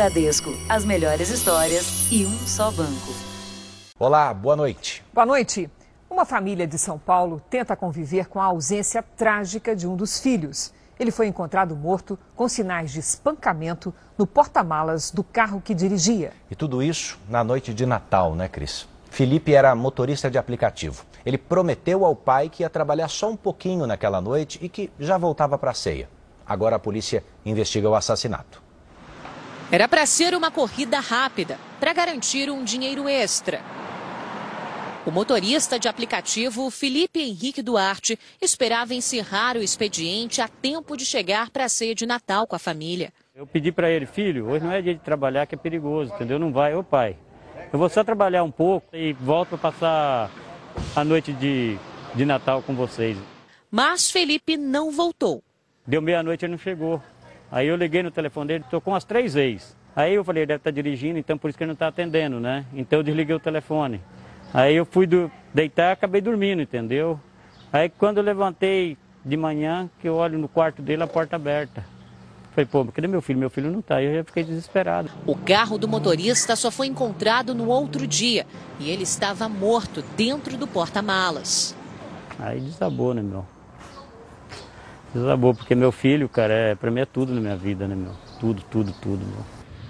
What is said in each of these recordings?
Bradesco, as melhores histórias e um só banco. Olá, boa noite. Boa noite. Uma família de São Paulo tenta conviver com a ausência trágica de um dos filhos. Ele foi encontrado morto com sinais de espancamento no porta-malas do carro que dirigia. E tudo isso na noite de Natal, né, Cris? Felipe era motorista de aplicativo. Ele prometeu ao pai que ia trabalhar só um pouquinho naquela noite e que já voltava para a ceia. Agora a polícia investiga o assassinato. Era para ser uma corrida rápida, para garantir um dinheiro extra. O motorista de aplicativo Felipe Henrique Duarte esperava encerrar o expediente a tempo de chegar para a ceia de Natal com a família. Eu pedi para ele, filho, hoje não é dia de trabalhar que é perigoso, entendeu? Não vai, ô pai. Eu vou só trabalhar um pouco e volto para passar a noite de, de Natal com vocês. Mas Felipe não voltou. Deu meia-noite e ele não chegou. Aí eu liguei no telefone dele, tocou umas três vezes. Aí eu falei, ele deve estar tá dirigindo, então por isso que ele não está atendendo, né? Então eu desliguei o telefone. Aí eu fui do, deitar e acabei dormindo, entendeu? Aí quando eu levantei de manhã, que eu olho no quarto dele, a porta aberta. Falei, pô, cadê meu filho? Meu filho não está. Eu já fiquei desesperado. O carro do motorista só foi encontrado no outro dia e ele estava morto dentro do porta-malas. Aí desabou, né, meu? Desabou, porque meu filho, cara, é, pra mim é tudo na minha vida, né, meu? Tudo, tudo, tudo, meu.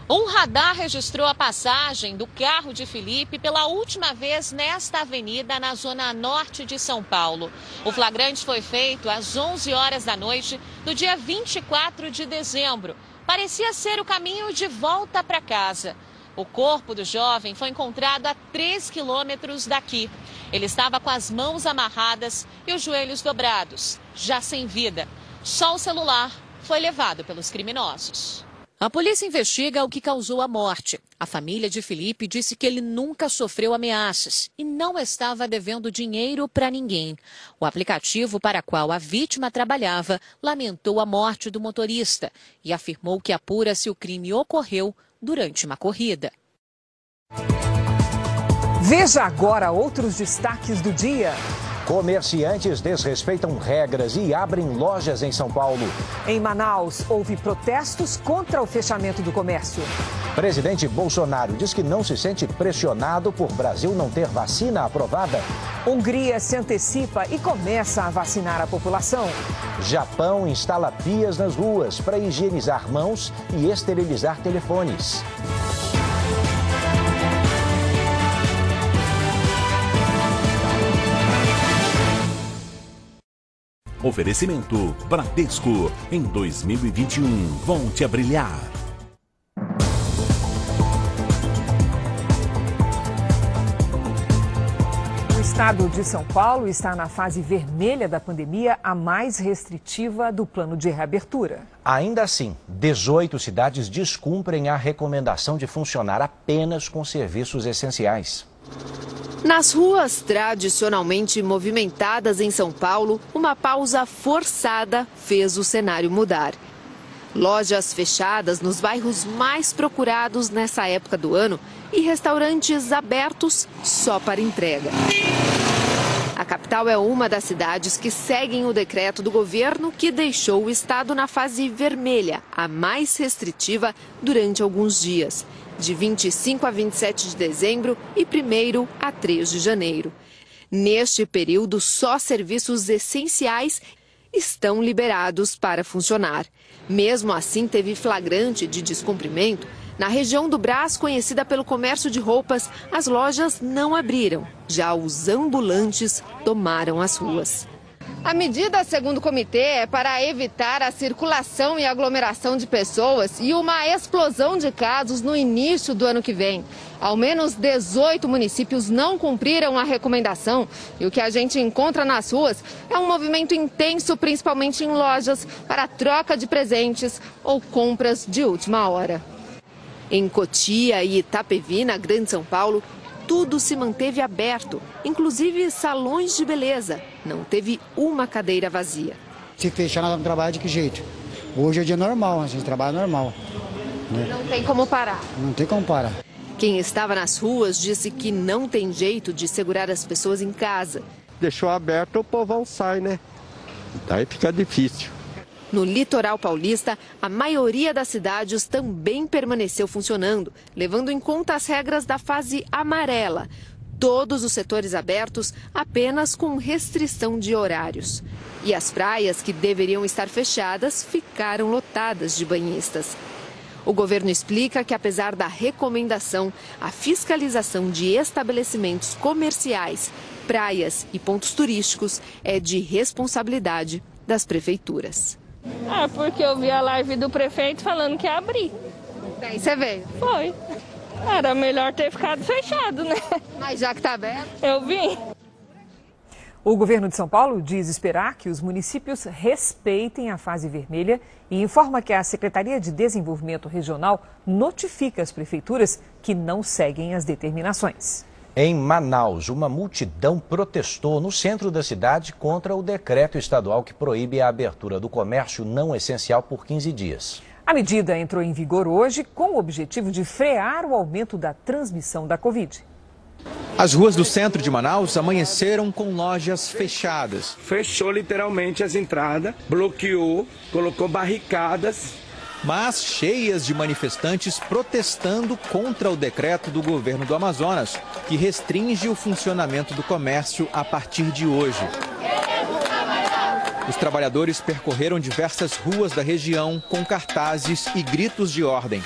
Um radar registrou a passagem do carro de Felipe pela última vez nesta avenida na zona norte de São Paulo. O flagrante foi feito às 11 horas da noite do dia 24 de dezembro. Parecia ser o caminho de volta para casa. O corpo do jovem foi encontrado a 3 quilômetros daqui. Ele estava com as mãos amarradas e os joelhos dobrados, já sem vida. Só o celular foi levado pelos criminosos. A polícia investiga o que causou a morte. A família de Felipe disse que ele nunca sofreu ameaças e não estava devendo dinheiro para ninguém. O aplicativo para qual a vítima trabalhava lamentou a morte do motorista e afirmou que apura se o crime ocorreu durante uma corrida. Veja agora outros destaques do dia. Comerciantes desrespeitam regras e abrem lojas em São Paulo. Em Manaus, houve protestos contra o fechamento do comércio. Presidente Bolsonaro diz que não se sente pressionado por Brasil não ter vacina aprovada. Hungria se antecipa e começa a vacinar a população. Japão instala pias nas ruas para higienizar mãos e esterilizar telefones. Oferecimento Bradesco. Em 2021, volte a brilhar. O estado de São Paulo está na fase vermelha da pandemia, a mais restritiva do plano de reabertura. Ainda assim, 18 cidades descumprem a recomendação de funcionar apenas com serviços essenciais. Nas ruas tradicionalmente movimentadas em São Paulo, uma pausa forçada fez o cenário mudar. Lojas fechadas nos bairros mais procurados nessa época do ano e restaurantes abertos só para entrega. A capital é uma das cidades que seguem o decreto do governo que deixou o estado na fase vermelha, a mais restritiva, durante alguns dias de 25 a 27 de dezembro e 1 a 3 de janeiro. Neste período, só serviços essenciais estão liberados para funcionar. Mesmo assim, teve flagrante de descumprimento. Na região do Brás, conhecida pelo comércio de roupas, as lojas não abriram. Já os ambulantes tomaram as ruas. A medida, segundo o comitê, é para evitar a circulação e aglomeração de pessoas e uma explosão de casos no início do ano que vem. Ao menos 18 municípios não cumpriram a recomendação e o que a gente encontra nas ruas é um movimento intenso, principalmente em lojas, para troca de presentes ou compras de última hora. Em Cotia e Itapevi, na Grande São Paulo, tudo se manteve aberto, inclusive salões de beleza. Não teve uma cadeira vazia. Se fechar, nós vamos trabalhar de que jeito? Hoje é dia normal, a gente trabalha normal. Né? Não tem como parar. Não tem como parar. Quem estava nas ruas disse que não tem jeito de segurar as pessoas em casa. Deixou aberto, o povão sai, né? Daí fica difícil. No litoral paulista, a maioria das cidades também permaneceu funcionando, levando em conta as regras da fase amarela. Todos os setores abertos, apenas com restrição de horários. E as praias que deveriam estar fechadas ficaram lotadas de banhistas. O governo explica que, apesar da recomendação, a fiscalização de estabelecimentos comerciais, praias e pontos turísticos é de responsabilidade das prefeituras. Ah, porque eu vi a live do prefeito falando que ia abrir. Daí você veio? Foi. Era melhor ter ficado fechado, né? Mas já que está aberto. Eu vim. O governo de São Paulo diz esperar que os municípios respeitem a fase vermelha e informa que a Secretaria de Desenvolvimento Regional notifica as prefeituras que não seguem as determinações. Em Manaus, uma multidão protestou no centro da cidade contra o decreto estadual que proíbe a abertura do comércio não essencial por 15 dias. A medida entrou em vigor hoje com o objetivo de frear o aumento da transmissão da Covid. As ruas do centro de Manaus amanheceram com lojas fechadas. Fechou literalmente as entradas, bloqueou, colocou barricadas mas cheias de manifestantes protestando contra o decreto do governo do Amazonas, que restringe o funcionamento do comércio a partir de hoje. Os trabalhadores percorreram diversas ruas da região com cartazes e gritos de ordem.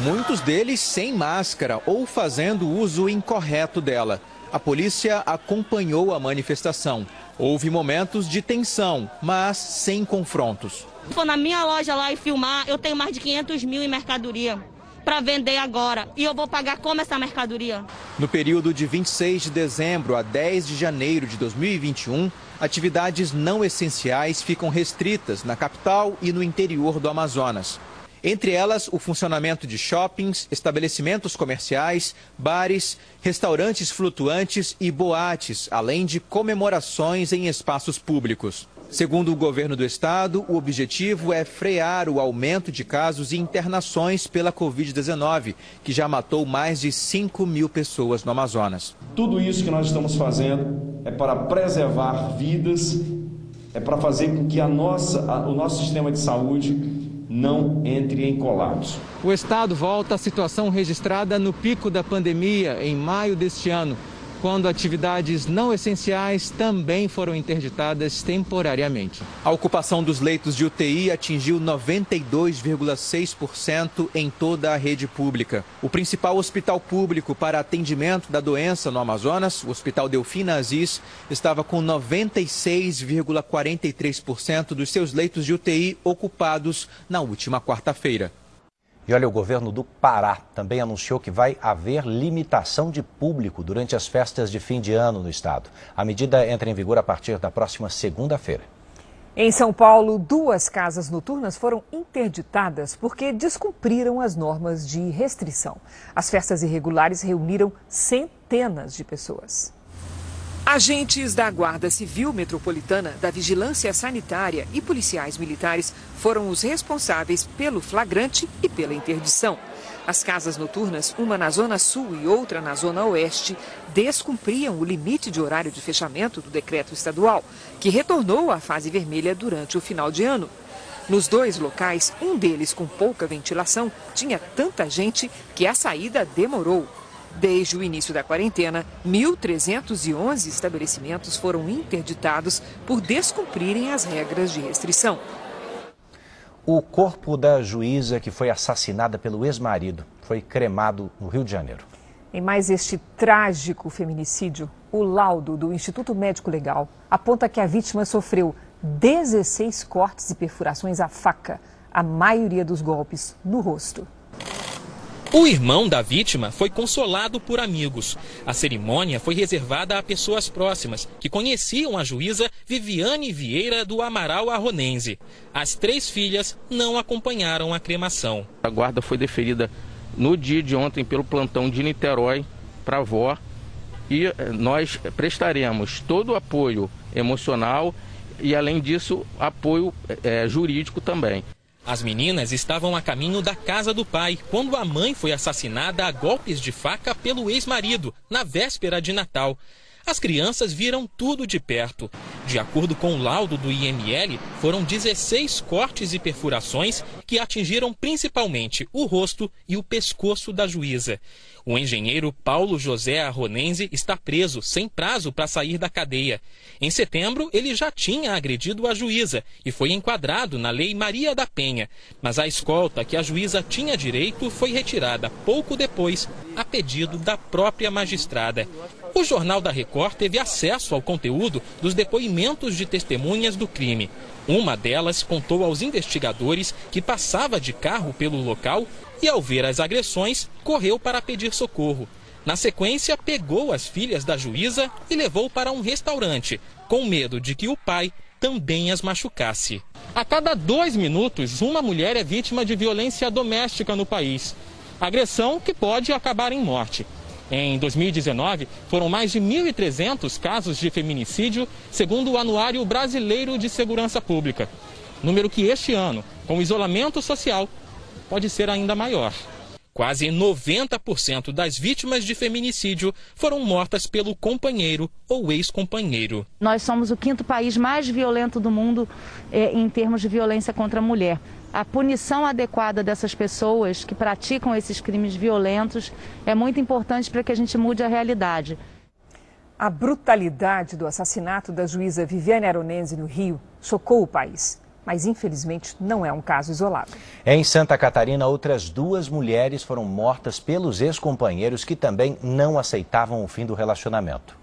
Muitos deles sem máscara ou fazendo uso incorreto dela. A polícia acompanhou a manifestação. Houve momentos de tensão, mas sem confrontos. Se for na minha loja lá e filmar, eu tenho mais de 500 mil em mercadoria para vender agora. E eu vou pagar como essa mercadoria? No período de 26 de dezembro a 10 de janeiro de 2021, atividades não essenciais ficam restritas na capital e no interior do Amazonas. Entre elas, o funcionamento de shoppings, estabelecimentos comerciais, bares, restaurantes flutuantes e boates, além de comemorações em espaços públicos. Segundo o governo do estado, o objetivo é frear o aumento de casos e internações pela Covid-19, que já matou mais de 5 mil pessoas no Amazonas. Tudo isso que nós estamos fazendo é para preservar vidas, é para fazer com que a nossa, a, o nosso sistema de saúde não entre em colapso. O estado volta à situação registrada no pico da pandemia em maio deste ano quando atividades não essenciais também foram interditadas temporariamente. A ocupação dos leitos de UTI atingiu 92,6% em toda a rede pública. O principal hospital público para atendimento da doença no Amazonas, o Hospital Delfina Aziz, estava com 96,43% dos seus leitos de UTI ocupados na última quarta-feira. E olha, o governo do Pará também anunciou que vai haver limitação de público durante as festas de fim de ano no estado. A medida entra em vigor a partir da próxima segunda-feira. Em São Paulo, duas casas noturnas foram interditadas porque descumpriram as normas de restrição. As festas irregulares reuniram centenas de pessoas. Agentes da Guarda Civil Metropolitana, da Vigilância Sanitária e policiais militares foram os responsáveis pelo flagrante e pela interdição. As casas noturnas, uma na Zona Sul e outra na Zona Oeste, descumpriam o limite de horário de fechamento do decreto estadual, que retornou à fase vermelha durante o final de ano. Nos dois locais, um deles com pouca ventilação, tinha tanta gente que a saída demorou. Desde o início da quarentena, 1.311 estabelecimentos foram interditados por descumprirem as regras de restrição. O corpo da juíza que foi assassinada pelo ex-marido foi cremado no Rio de Janeiro. Em mais este trágico feminicídio, o laudo do Instituto Médico Legal aponta que a vítima sofreu 16 cortes e perfurações à faca, a maioria dos golpes no rosto. O irmão da vítima foi consolado por amigos. A cerimônia foi reservada a pessoas próximas, que conheciam a juíza Viviane Vieira do Amaral Arronense. As três filhas não acompanharam a cremação. A guarda foi deferida no dia de ontem pelo plantão de Niterói para a avó e eh, nós prestaremos todo o apoio emocional e, além disso, apoio é, jurídico também. As meninas estavam a caminho da casa do pai quando a mãe foi assassinada a golpes de faca pelo ex-marido, na véspera de Natal. As crianças viram tudo de perto. De acordo com o laudo do IML, foram 16 cortes e perfurações que atingiram principalmente o rosto e o pescoço da juíza. O engenheiro Paulo José Arronense está preso, sem prazo para sair da cadeia. Em setembro, ele já tinha agredido a juíza e foi enquadrado na Lei Maria da Penha. Mas a escolta que a juíza tinha direito foi retirada pouco depois, a pedido da própria magistrada. O Jornal da Record teve acesso ao conteúdo dos depoimentos de testemunhas do crime. Uma delas contou aos investigadores que passava de carro pelo local e, ao ver as agressões, correu para pedir socorro. Na sequência, pegou as filhas da juíza e levou para um restaurante, com medo de que o pai também as machucasse. A cada dois minutos, uma mulher é vítima de violência doméstica no país. Agressão que pode acabar em morte. Em 2019, foram mais de 1.300 casos de feminicídio, segundo o Anuário Brasileiro de Segurança Pública. Número que este ano, com o isolamento social, pode ser ainda maior. Quase 90% das vítimas de feminicídio foram mortas pelo companheiro ou ex-companheiro. Nós somos o quinto país mais violento do mundo eh, em termos de violência contra a mulher. A punição adequada dessas pessoas que praticam esses crimes violentos é muito importante para que a gente mude a realidade. A brutalidade do assassinato da juíza Viviane Aronense no Rio chocou o país mas infelizmente não é um caso isolado. Em Santa Catarina, outras duas mulheres foram mortas pelos ex-companheiros que também não aceitavam o fim do relacionamento.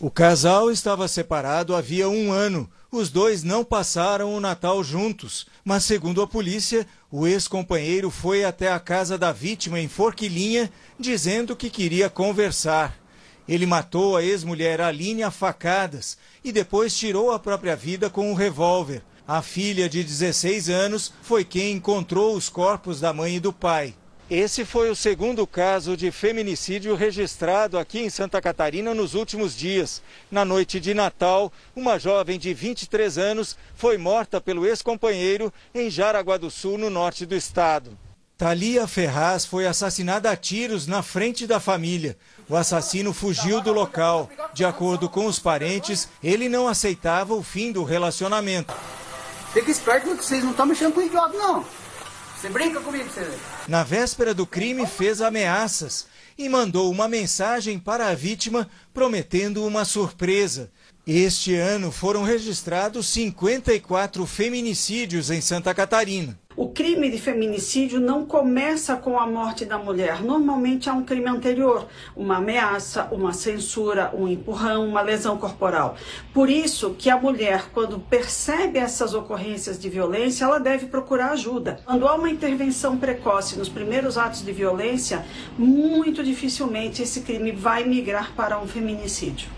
O casal estava separado havia um ano. Os dois não passaram o Natal juntos, mas, segundo a polícia, o ex-companheiro foi até a casa da vítima em Forquilinha, dizendo que queria conversar. Ele matou a ex-mulher Aline a facadas e depois tirou a própria vida com um revólver. A filha de 16 anos foi quem encontrou os corpos da mãe e do pai. Esse foi o segundo caso de feminicídio registrado aqui em Santa Catarina nos últimos dias. Na noite de Natal, uma jovem de 23 anos foi morta pelo ex-companheiro em Jaraguá do Sul, no norte do estado. Thalia Ferraz foi assassinada a tiros na frente da família. O assassino fugiu do local. De acordo com os parentes, ele não aceitava o fim do relacionamento. Fica esperto que vocês não estão mexendo com idiota, não. Você brinca comigo, você Na véspera do crime, fez ameaças e mandou uma mensagem para a vítima prometendo uma surpresa. Este ano foram registrados 54 feminicídios em Santa Catarina. O crime de feminicídio não começa com a morte da mulher. Normalmente há um crime anterior, uma ameaça, uma censura, um empurrão, uma lesão corporal. Por isso que a mulher, quando percebe essas ocorrências de violência, ela deve procurar ajuda. Quando há uma intervenção precoce nos primeiros atos de violência, muito dificilmente esse crime vai migrar para um feminicídio.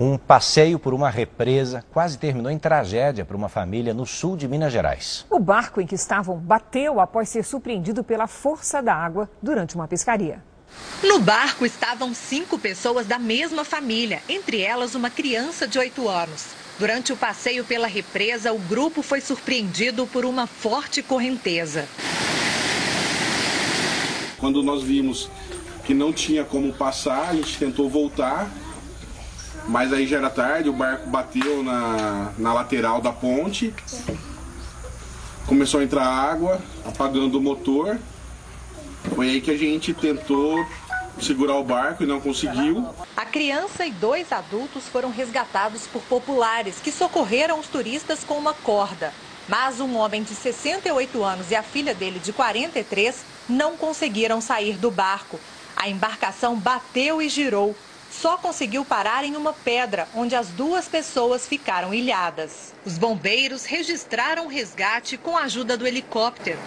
Um passeio por uma represa quase terminou em tragédia para uma família no sul de Minas Gerais. O barco em que estavam bateu após ser surpreendido pela força da água durante uma pescaria. No barco estavam cinco pessoas da mesma família, entre elas uma criança de oito anos. Durante o passeio pela represa, o grupo foi surpreendido por uma forte correnteza. Quando nós vimos que não tinha como passar, a gente tentou voltar mas aí já era tarde, o barco bateu na, na lateral da ponte. Começou a entrar água, apagando o motor. Foi aí que a gente tentou segurar o barco e não conseguiu. A criança e dois adultos foram resgatados por populares que socorreram os turistas com uma corda. Mas um homem de 68 anos e a filha dele de 43 não conseguiram sair do barco. A embarcação bateu e girou só conseguiu parar em uma pedra, onde as duas pessoas ficaram ilhadas. Os bombeiros registraram o resgate com a ajuda do helicóptero.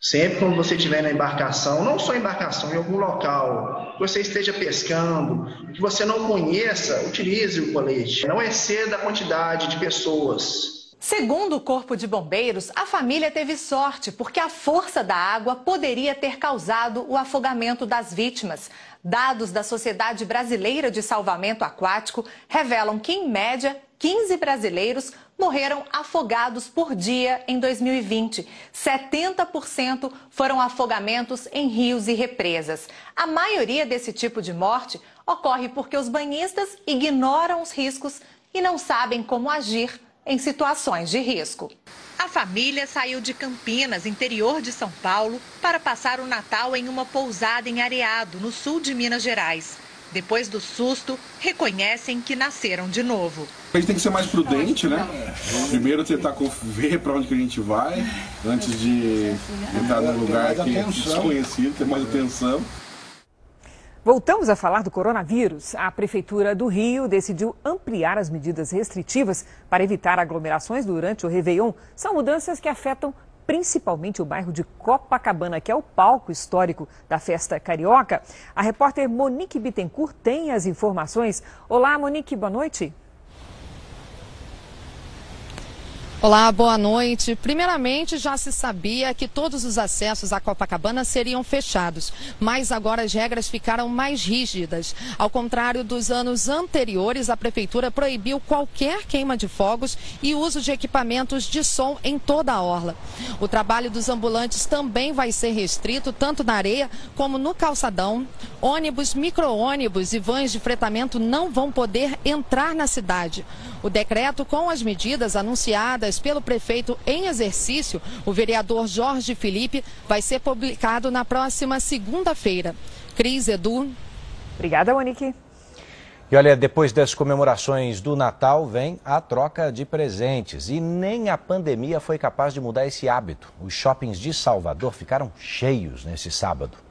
Sempre quando você estiver na embarcação, não só embarcação, em algum local, que você esteja pescando, que você não conheça, utilize o colete. Não exceda a quantidade de pessoas. Segundo o Corpo de Bombeiros, a família teve sorte porque a força da água poderia ter causado o afogamento das vítimas. Dados da Sociedade Brasileira de Salvamento Aquático revelam que, em média, 15 brasileiros morreram afogados por dia em 2020. 70% foram afogamentos em rios e represas. A maioria desse tipo de morte ocorre porque os banhistas ignoram os riscos e não sabem como agir em situações de risco. A família saiu de Campinas, interior de São Paulo, para passar o Natal em uma pousada em Areado, no sul de Minas Gerais. Depois do susto, reconhecem que nasceram de novo. A gente tem que ser mais prudente, né? Primeiro tentar ver para onde que a gente vai, antes de entrar num lugar que é desconhecido, ter mais atenção. Voltamos a falar do coronavírus. A Prefeitura do Rio decidiu ampliar as medidas restritivas para evitar aglomerações durante o Réveillon. São mudanças que afetam principalmente o bairro de Copacabana, que é o palco histórico da festa carioca. A repórter Monique Bittencourt tem as informações. Olá, Monique, boa noite. Olá, boa noite. Primeiramente, já se sabia que todos os acessos à Copacabana seriam fechados, mas agora as regras ficaram mais rígidas. Ao contrário dos anos anteriores, a Prefeitura proibiu qualquer queima de fogos e uso de equipamentos de som em toda a orla. O trabalho dos ambulantes também vai ser restrito, tanto na areia como no calçadão. Ônibus, micro-ônibus e vans de fretamento não vão poder entrar na cidade. O decreto com as medidas anunciadas pelo prefeito em exercício, o vereador Jorge Felipe, vai ser publicado na próxima segunda-feira. Cris, Edu. Obrigada, Monique. E olha, depois das comemorações do Natal vem a troca de presentes. E nem a pandemia foi capaz de mudar esse hábito. Os shoppings de Salvador ficaram cheios nesse sábado.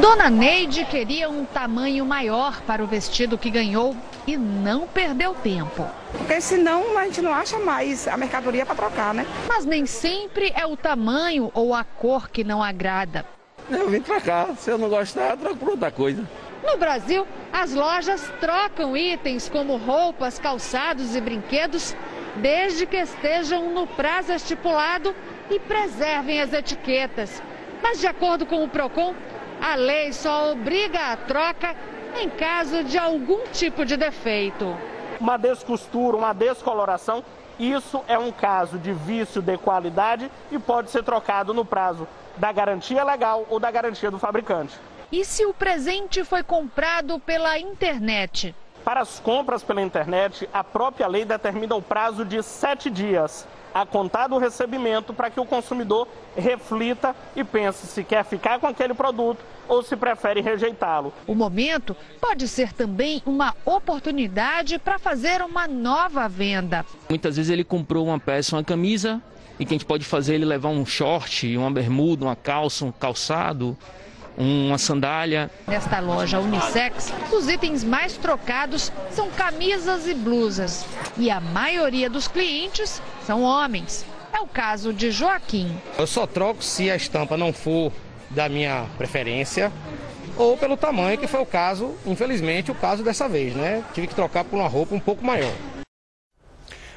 Dona Neide queria um tamanho maior para o vestido que ganhou e não perdeu tempo. Porque senão a gente não acha mais a mercadoria para trocar, né? Mas nem sempre é o tamanho ou a cor que não agrada. Eu vim para cá, se eu não gostar, eu troco por outra coisa. No Brasil, as lojas trocam itens como roupas, calçados e brinquedos, desde que estejam no prazo estipulado e preservem as etiquetas. Mas, de acordo com o PROCON, a lei só obriga a troca em caso de algum tipo de defeito. Uma descostura, uma descoloração, isso é um caso de vício de qualidade e pode ser trocado no prazo da garantia legal ou da garantia do fabricante. E se o presente foi comprado pela internet? Para as compras pela internet, a própria lei determina o prazo de sete dias a contar do recebimento para que o consumidor reflita e pense se quer ficar com aquele produto ou se prefere rejeitá-lo. O momento pode ser também uma oportunidade para fazer uma nova venda. Muitas vezes ele comprou uma peça, uma camisa, e que a gente pode fazer ele levar um short, uma bermuda, uma calça, um calçado, uma sandália. Nesta loja unissex, os itens mais trocados são camisas e blusas. E a maioria dos clientes são homens. É o caso de Joaquim. Eu só troco se a estampa não for da minha preferência ou pelo tamanho, que foi o caso, infelizmente, o caso dessa vez, né? Tive que trocar por uma roupa um pouco maior.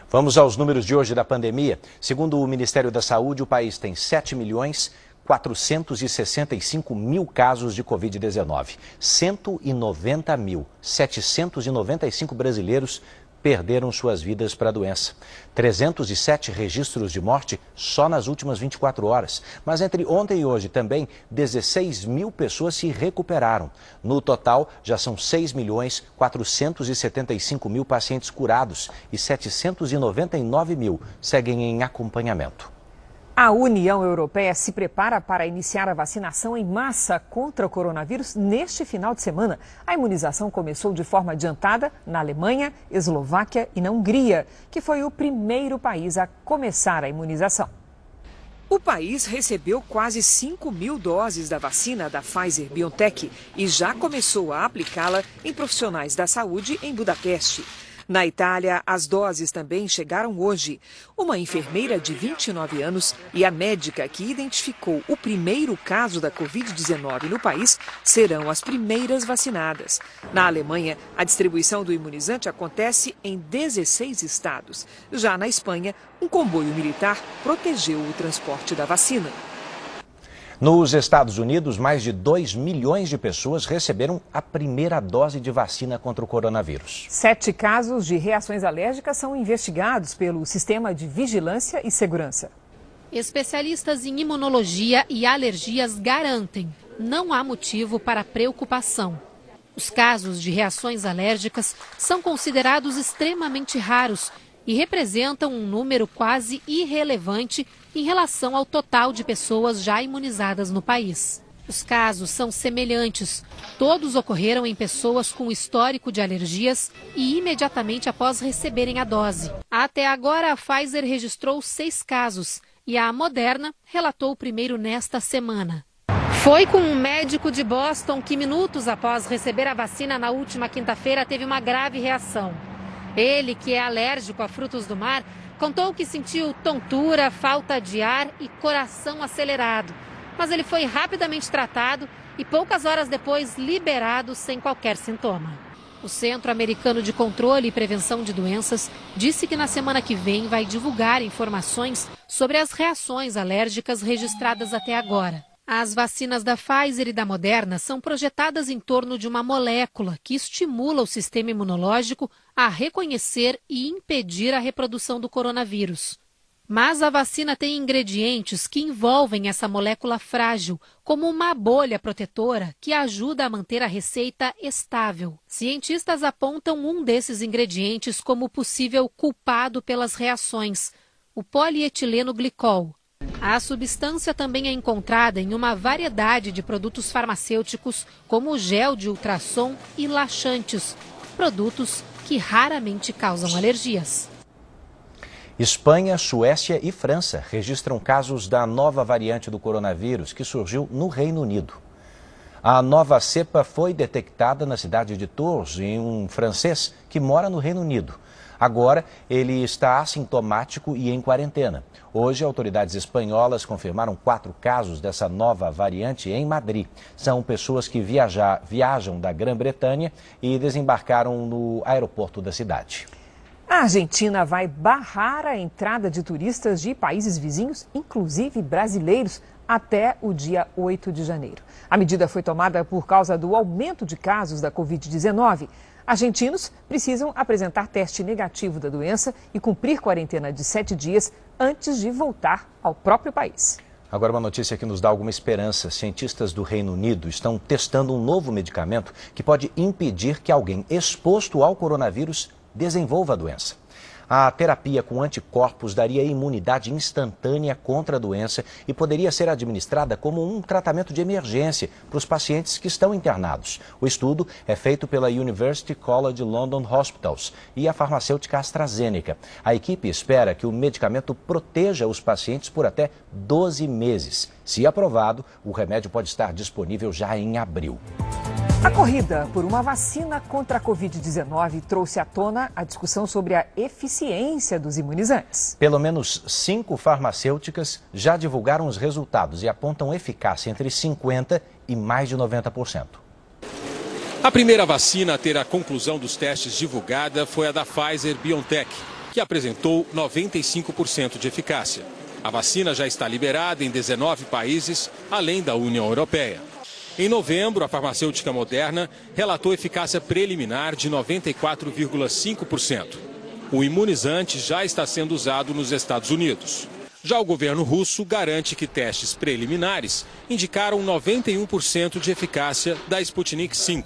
Vamos aos números de hoje da pandemia. Segundo o Ministério da Saúde, o país tem 7 milhões 465 mil casos de Covid-19. 190.795 brasileiros perderam suas vidas para a doença. 307 registros de morte só nas últimas 24 horas. Mas entre ontem e hoje também, 16 mil pessoas se recuperaram. No total, já são 6 milhões 475 mil pacientes curados e 799 mil seguem em acompanhamento. A União Europeia se prepara para iniciar a vacinação em massa contra o coronavírus neste final de semana. A imunização começou de forma adiantada na Alemanha, Eslováquia e na Hungria, que foi o primeiro país a começar a imunização. O país recebeu quase 5 mil doses da vacina da Pfizer BioNTech e já começou a aplicá-la em profissionais da saúde em Budapeste. Na Itália, as doses também chegaram hoje. Uma enfermeira de 29 anos e a médica que identificou o primeiro caso da Covid-19 no país serão as primeiras vacinadas. Na Alemanha, a distribuição do imunizante acontece em 16 estados. Já na Espanha, um comboio militar protegeu o transporte da vacina. Nos Estados Unidos, mais de 2 milhões de pessoas receberam a primeira dose de vacina contra o coronavírus. Sete casos de reações alérgicas são investigados pelo Sistema de Vigilância e Segurança. Especialistas em imunologia e alergias garantem não há motivo para preocupação. Os casos de reações alérgicas são considerados extremamente raros e representam um número quase irrelevante em relação ao total de pessoas já imunizadas no país. Os casos são semelhantes. Todos ocorreram em pessoas com histórico de alergias e imediatamente após receberem a dose. Até agora, a Pfizer registrou seis casos e a Moderna relatou o primeiro nesta semana. Foi com um médico de Boston que, minutos após receber a vacina na última quinta-feira, teve uma grave reação. Ele, que é alérgico a frutos do mar, contou que sentiu tontura, falta de ar e coração acelerado. Mas ele foi rapidamente tratado e poucas horas depois liberado sem qualquer sintoma. O Centro Americano de Controle e Prevenção de Doenças disse que na semana que vem vai divulgar informações sobre as reações alérgicas registradas até agora. As vacinas da Pfizer e da Moderna são projetadas em torno de uma molécula que estimula o sistema imunológico a reconhecer e impedir a reprodução do coronavírus. Mas a vacina tem ingredientes que envolvem essa molécula frágil, como uma bolha protetora que ajuda a manter a receita estável. Cientistas apontam um desses ingredientes como possível culpado pelas reações: o polietileno glicol. A substância também é encontrada em uma variedade de produtos farmacêuticos, como gel de ultrassom e laxantes, produtos que raramente causam alergias. Espanha, Suécia e França registram casos da nova variante do coronavírus que surgiu no Reino Unido. A nova cepa foi detectada na cidade de Tours, em um francês que mora no Reino Unido. Agora, ele está assintomático e em quarentena. Hoje, autoridades espanholas confirmaram quatro casos dessa nova variante em Madrid. São pessoas que viajar, viajam da Grã-Bretanha e desembarcaram no aeroporto da cidade. A Argentina vai barrar a entrada de turistas de países vizinhos, inclusive brasileiros, até o dia 8 de janeiro. A medida foi tomada por causa do aumento de casos da Covid-19. Argentinos precisam apresentar teste negativo da doença e cumprir quarentena de sete dias antes de voltar ao próprio país. Agora, uma notícia que nos dá alguma esperança: cientistas do Reino Unido estão testando um novo medicamento que pode impedir que alguém exposto ao coronavírus desenvolva a doença. A terapia com anticorpos daria imunidade instantânea contra a doença e poderia ser administrada como um tratamento de emergência para os pacientes que estão internados. O estudo é feito pela University College London Hospitals e a farmacêutica AstraZeneca. A equipe espera que o medicamento proteja os pacientes por até 12 meses. Se aprovado, o remédio pode estar disponível já em abril. A corrida por uma vacina contra a Covid-19 trouxe à tona a discussão sobre a eficiência dos imunizantes. Pelo menos cinco farmacêuticas já divulgaram os resultados e apontam eficácia entre 50% e mais de 90%. A primeira vacina a ter a conclusão dos testes divulgada foi a da Pfizer BioNTech, que apresentou 95% de eficácia. A vacina já está liberada em 19 países, além da União Europeia. Em novembro, a farmacêutica Moderna relatou eficácia preliminar de 94,5%. O imunizante já está sendo usado nos Estados Unidos. Já o governo russo garante que testes preliminares indicaram 91% de eficácia da Sputnik V.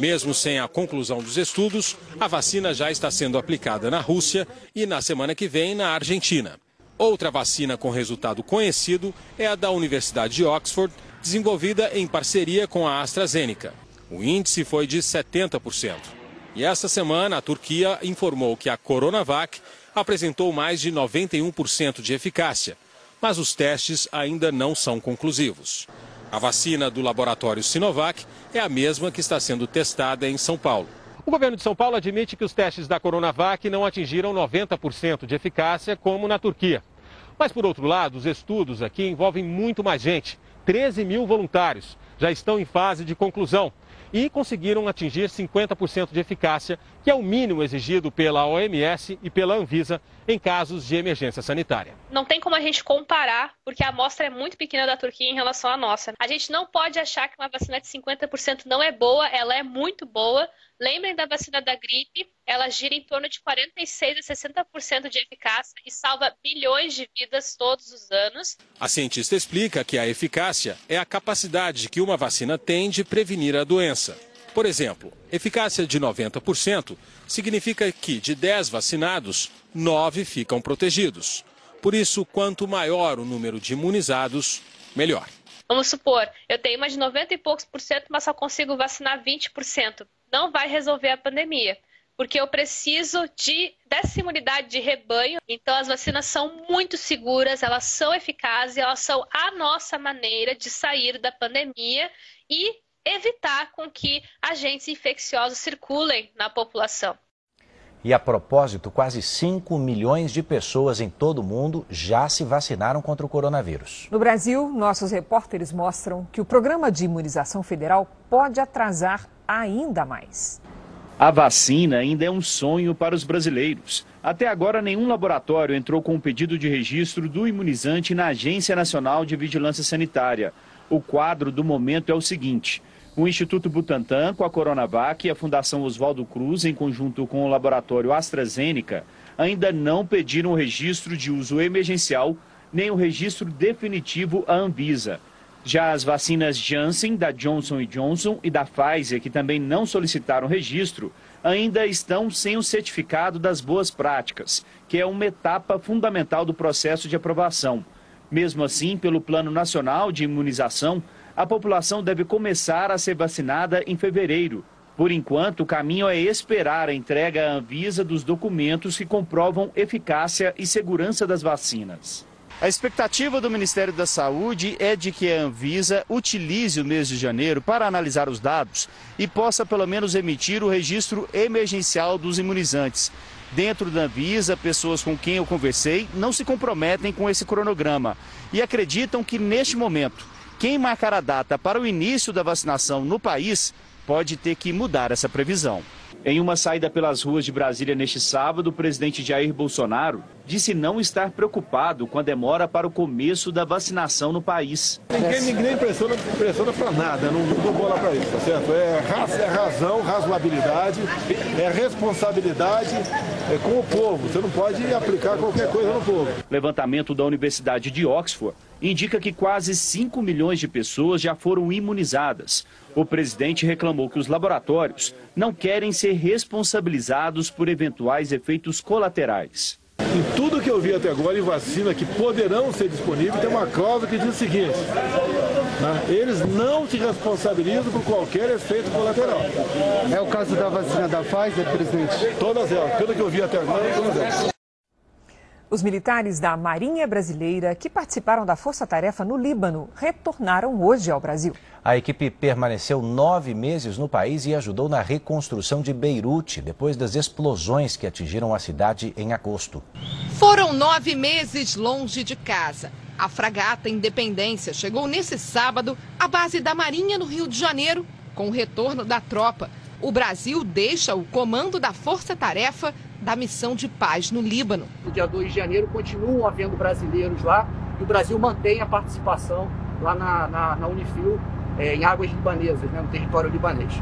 Mesmo sem a conclusão dos estudos, a vacina já está sendo aplicada na Rússia e na semana que vem na Argentina. Outra vacina com resultado conhecido é a da Universidade de Oxford, desenvolvida em parceria com a AstraZeneca. O índice foi de 70%. E esta semana, a Turquia informou que a Coronavac apresentou mais de 91% de eficácia, mas os testes ainda não são conclusivos. A vacina do laboratório Sinovac é a mesma que está sendo testada em São Paulo. O governo de São Paulo admite que os testes da Coronavac não atingiram 90% de eficácia, como na Turquia. Mas, por outro lado, os estudos aqui envolvem muito mais gente. 13 mil voluntários já estão em fase de conclusão. e conseguiram atingir 50% de eficácia, que é o mínimo exigido pela OMS e pela Anvisa em casos de emergência sanitária. Não tem como a gente comparar, porque a amostra é muito pequena da Turquia em relação à nossa. A gente não pode achar que uma vacina de 50% não é boa, ela é muito boa. Lembrem da vacina da gripe, ela gira em torno de 46 a 60% de eficácia e salva bilhões de vidas todos os anos. A cientista explica que a eficácia é a capacidade que uma vacina tem de prevenir a doença. Por exemplo, eficácia de 90% significa que de 10 vacinados, 9 ficam protegidos. Por isso, quanto maior o número de imunizados, melhor. Vamos supor, eu tenho mais de 90 e poucos por cento, mas só consigo vacinar 20% não vai resolver a pandemia. Porque eu preciso de, dessa imunidade de rebanho. Então, as vacinas são muito seguras, elas são eficazes, elas são a nossa maneira de sair da pandemia e evitar com que agentes infecciosos circulem na população. E a propósito, quase 5 milhões de pessoas em todo o mundo já se vacinaram contra o coronavírus. No Brasil, nossos repórteres mostram que o programa de imunização federal pode atrasar ainda mais. A vacina ainda é um sonho para os brasileiros. Até agora, nenhum laboratório entrou com um pedido de registro do imunizante na Agência Nacional de Vigilância Sanitária. O quadro do momento é o seguinte: o Instituto Butantan, com a Coronavac e a Fundação Oswaldo Cruz, em conjunto com o laboratório AstraZeneca, ainda não pediram o registro de uso emergencial nem o registro definitivo à Anvisa. Já as vacinas Janssen, da Johnson Johnson e da Pfizer, que também não solicitaram registro, ainda estão sem o certificado das boas práticas, que é uma etapa fundamental do processo de aprovação. Mesmo assim, pelo Plano Nacional de Imunização, a população deve começar a ser vacinada em fevereiro. Por enquanto, o caminho é esperar a entrega à Anvisa dos documentos que comprovam eficácia e segurança das vacinas. A expectativa do Ministério da Saúde é de que a Anvisa utilize o mês de janeiro para analisar os dados e possa pelo menos emitir o registro emergencial dos imunizantes. Dentro da Anvisa, pessoas com quem eu conversei não se comprometem com esse cronograma e acreditam que neste momento quem marcar a data para o início da vacinação no país pode ter que mudar essa previsão. Em uma saída pelas ruas de Brasília neste sábado, o presidente Jair Bolsonaro disse não estar preocupado com a demora para o começo da vacinação no país. Ninguém, ninguém pressiona, pressiona para nada, não, não dou bola para isso, tá certo? É, raz, é razão, razoabilidade, é responsabilidade é com o povo. Você não pode aplicar qualquer coisa no povo. Levantamento da Universidade de Oxford indica que quase 5 milhões de pessoas já foram imunizadas. O presidente reclamou que os laboratórios não querem ser responsabilizados por eventuais efeitos colaterais. Em tudo que eu vi até agora em vacina que poderão ser disponíveis, tem uma cláusula que diz o seguinte: né? eles não se responsabilizam por qualquer efeito colateral. É o caso da vacina da Pfizer, presidente? Todas elas, pelo que eu vi até agora, todas elas. Os militares da Marinha Brasileira que participaram da Força Tarefa no Líbano retornaram hoje ao Brasil. A equipe permaneceu nove meses no país e ajudou na reconstrução de Beirute depois das explosões que atingiram a cidade em agosto. Foram nove meses longe de casa. A fragata Independência chegou nesse sábado à base da Marinha no Rio de Janeiro, com o retorno da tropa. O Brasil deixa o comando da Força Tarefa da missão de paz no Líbano. No dia 2 de janeiro continuam havendo brasileiros lá e o Brasil mantém a participação lá na, na, na Unifil é, em águas libanesas, né, no território libanês.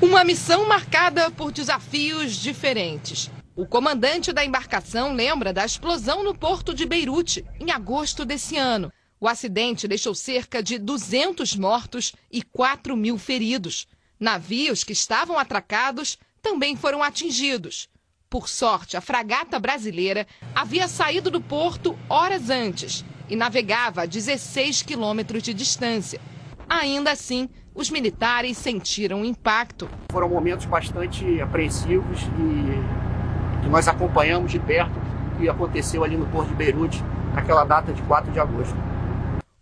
Uma missão marcada por desafios diferentes. O comandante da embarcação lembra da explosão no porto de Beirute, em agosto desse ano. O acidente deixou cerca de 200 mortos e 4 mil feridos. Navios que estavam atracados também foram atingidos. Por sorte, a fragata brasileira havia saído do porto horas antes e navegava a 16 quilômetros de distância. Ainda assim, os militares sentiram o impacto. Foram momentos bastante apreensivos e que nós acompanhamos de perto o que aconteceu ali no porto de Beirute naquela data de 4 de agosto.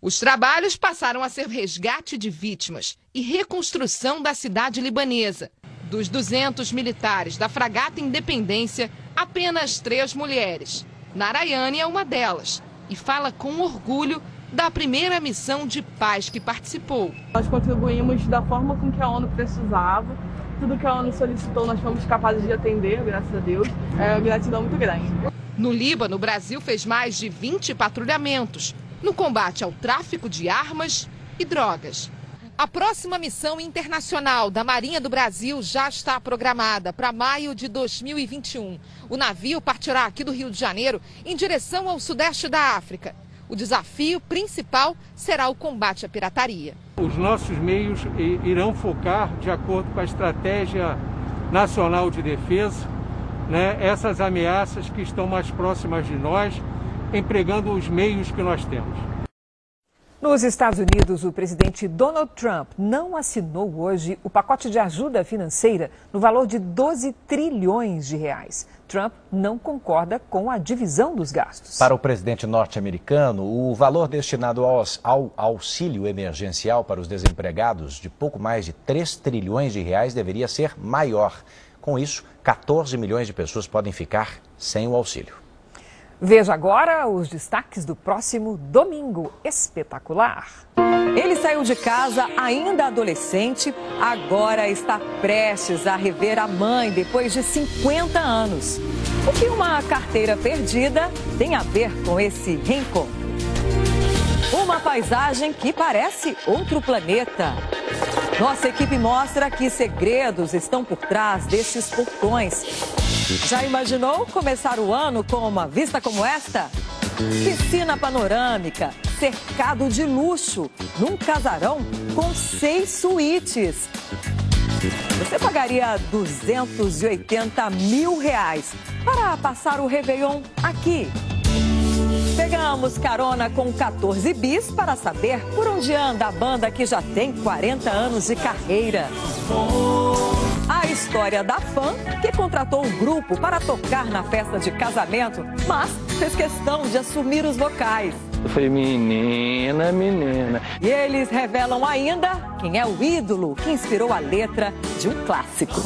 Os trabalhos passaram a ser resgate de vítimas e reconstrução da cidade libanesa. Dos 200 militares da fragata Independência, apenas três mulheres. Narayane é uma delas e fala com orgulho da primeira missão de paz que participou. Nós contribuímos da forma com que a ONU precisava. Tudo que a ONU solicitou, nós fomos capazes de atender, graças a Deus. É uma gratidão muito grande. No Líbano, o Brasil fez mais de 20 patrulhamentos no combate ao tráfico de armas e drogas. A próxima missão internacional da Marinha do Brasil já está programada para maio de 2021. O navio partirá aqui do Rio de Janeiro em direção ao sudeste da África. O desafio principal será o combate à pirataria. Os nossos meios irão focar, de acordo com a Estratégia Nacional de Defesa, né, essas ameaças que estão mais próximas de nós, empregando os meios que nós temos. Nos Estados Unidos, o presidente Donald Trump não assinou hoje o pacote de ajuda financeira no valor de 12 trilhões de reais. Trump não concorda com a divisão dos gastos. Para o presidente norte-americano, o valor destinado ao auxílio emergencial para os desempregados de pouco mais de 3 trilhões de reais deveria ser maior. Com isso, 14 milhões de pessoas podem ficar sem o auxílio. Veja agora os destaques do próximo Domingo Espetacular. Ele saiu de casa ainda adolescente, agora está prestes a rever a mãe depois de 50 anos. O que uma carteira perdida tem a ver com esse reencontro? Uma paisagem que parece outro planeta. Nossa equipe mostra que segredos estão por trás destes portões já imaginou começar o ano com uma vista como esta? Piscina panorâmica, cercado de luxo, num casarão com seis suítes. Você pagaria 280 mil reais para passar o Réveillon aqui. Pegamos carona com 14 bis para saber por onde anda a banda que já tem 40 anos de carreira. A história da fã que contratou um grupo para tocar na festa de casamento, mas fez questão de assumir os vocais. Eu falei, menina, menina. E eles revelam ainda quem é o ídolo que inspirou a letra de um clássico.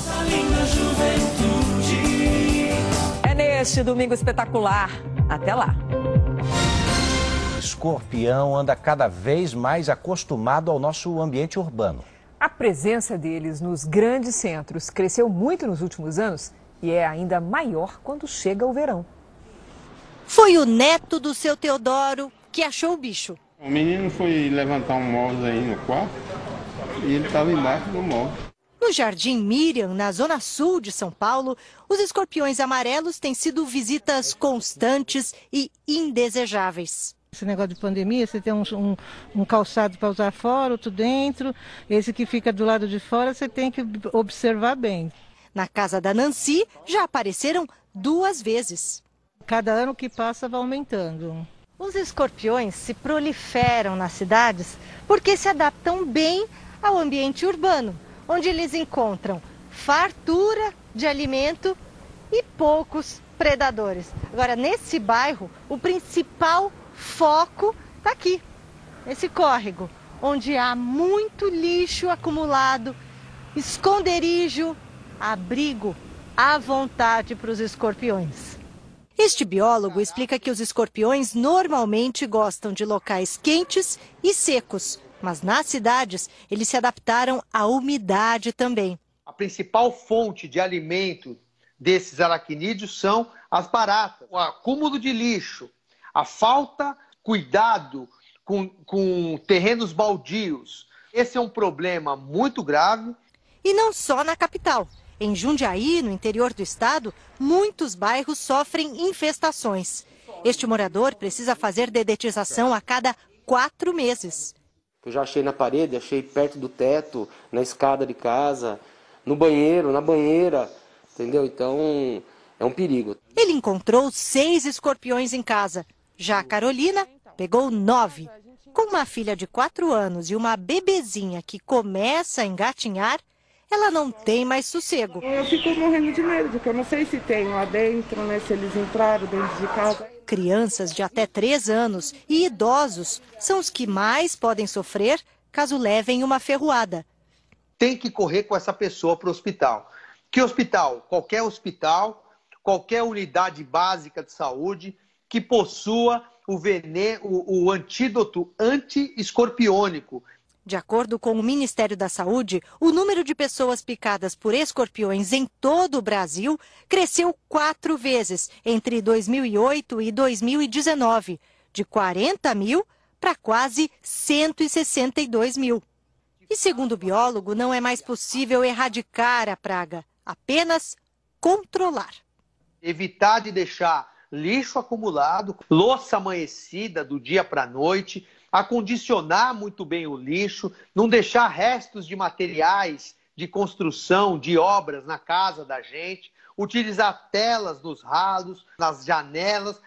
É neste domingo espetacular. Até lá. Escorpião anda cada vez mais acostumado ao nosso ambiente urbano. A presença deles nos grandes centros cresceu muito nos últimos anos e é ainda maior quando chega o verão. Foi o neto do seu Teodoro que achou o bicho. O menino foi levantar um móvel aí no quarto e ele estava embaixo do móvel. No Jardim Miriam, na zona sul de São Paulo, os escorpiões amarelos têm sido visitas constantes e indesejáveis. Esse negócio de pandemia, você tem um, um, um calçado para usar fora, outro dentro. Esse que fica do lado de fora, você tem que observar bem. Na casa da Nancy, já apareceram duas vezes. Cada ano que passa vai aumentando. Os escorpiões se proliferam nas cidades porque se adaptam bem ao ambiente urbano, onde eles encontram fartura de alimento e poucos predadores. Agora, nesse bairro, o principal foco está aqui, nesse córrego, onde há muito lixo acumulado, esconderijo, abrigo à vontade para os escorpiões. Este biólogo explica que os escorpiões normalmente gostam de locais quentes e secos, mas nas cidades eles se adaptaram à umidade também. A principal fonte de alimento desses aracnídeos são as baratas. O acúmulo de lixo, a falta cuidado com, com terrenos baldios. Esse é um problema muito grave. E não só na capital. Em Jundiaí, no interior do estado, muitos bairros sofrem infestações. Este morador precisa fazer dedetização a cada quatro meses. Eu já achei na parede, achei perto do teto, na escada de casa, no banheiro, na banheira, entendeu? Então é um perigo. Ele encontrou seis escorpiões em casa. Já a Carolina pegou nove. Com uma filha de quatro anos e uma bebezinha que começa a engatinhar, ela não tem mais sossego. Eu fico morrendo de medo, porque eu não sei se tem lá dentro, né, se eles entraram dentro de casa. Crianças de até três anos e idosos são os que mais podem sofrer caso levem uma ferroada. Tem que correr com essa pessoa para o hospital. Que hospital? Qualquer hospital, qualquer unidade básica de saúde que possua o, veneno, o, o antídoto anti-escorpiônico. De acordo com o Ministério da Saúde, o número de pessoas picadas por escorpiões em todo o Brasil cresceu quatro vezes entre 2008 e 2019, de 40 mil para quase 162 mil. E segundo o biólogo, não é mais possível erradicar a praga, apenas controlar. Evitar de deixar lixo acumulado, louça amanhecida do dia para a noite, acondicionar muito bem o lixo, não deixar restos de materiais de construção, de obras na casa da gente, utilizar telas nos ralos, nas janelas.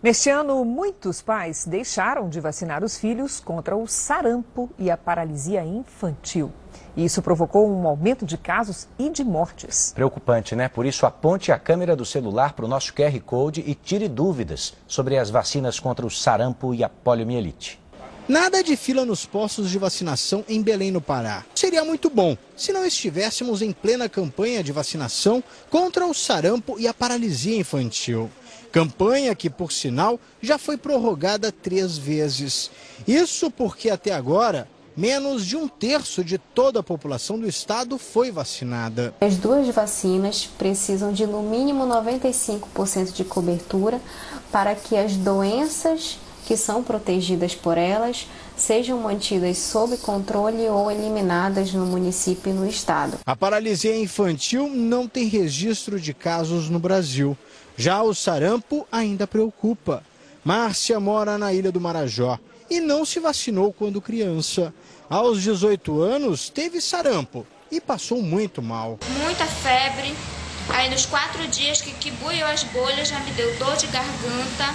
Neste ano, muitos pais deixaram de vacinar os filhos contra o sarampo e a paralisia infantil. E isso provocou um aumento de casos e de mortes. Preocupante, né? Por isso, aponte a câmera do celular para o nosso QR Code e tire dúvidas sobre as vacinas contra o sarampo e a poliomielite. Nada de fila nos postos de vacinação em Belém, no Pará. Seria muito bom se não estivéssemos em plena campanha de vacinação contra o sarampo e a paralisia infantil. Campanha que, por sinal, já foi prorrogada três vezes. Isso porque até agora menos de um terço de toda a população do estado foi vacinada. As duas vacinas precisam de no mínimo 95% de cobertura para que as doenças que são protegidas por elas sejam mantidas sob controle ou eliminadas no município e no estado. A paralisia infantil não tem registro de casos no Brasil. Já o sarampo ainda preocupa. Márcia mora na Ilha do Marajó e não se vacinou quando criança. Aos 18 anos, teve sarampo e passou muito mal. Muita febre. Aí nos quatro dias que, buiam as bolhas já me deu dor de garganta,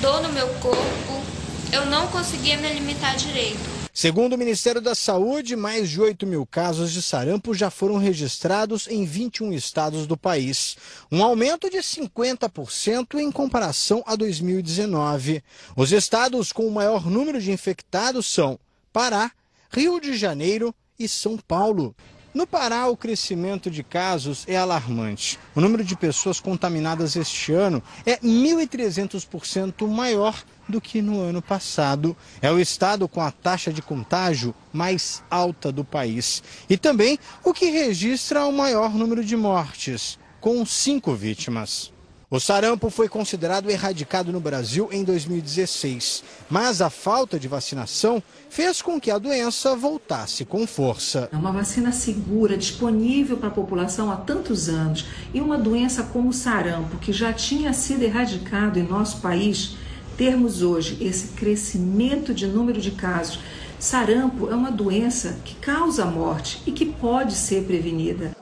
dor no meu corpo. Eu não conseguia me alimentar direito. Segundo o Ministério da Saúde, mais de 8 mil casos de sarampo já foram registrados em 21 estados do país, um aumento de 50% em comparação a 2019. Os estados com o maior número de infectados são Pará, Rio de Janeiro e São Paulo. No Pará, o crescimento de casos é alarmante. O número de pessoas contaminadas este ano é 1.300% maior do que no ano passado. É o estado com a taxa de contágio mais alta do país. E também o que registra o maior número de mortes, com cinco vítimas. O sarampo foi considerado erradicado no Brasil em 2016, mas a falta de vacinação fez com que a doença voltasse com força. É uma vacina segura, disponível para a população há tantos anos, e uma doença como o sarampo, que já tinha sido erradicado em nosso país, termos hoje esse crescimento de número de casos. Sarampo é uma doença que causa morte e que pode ser prevenida.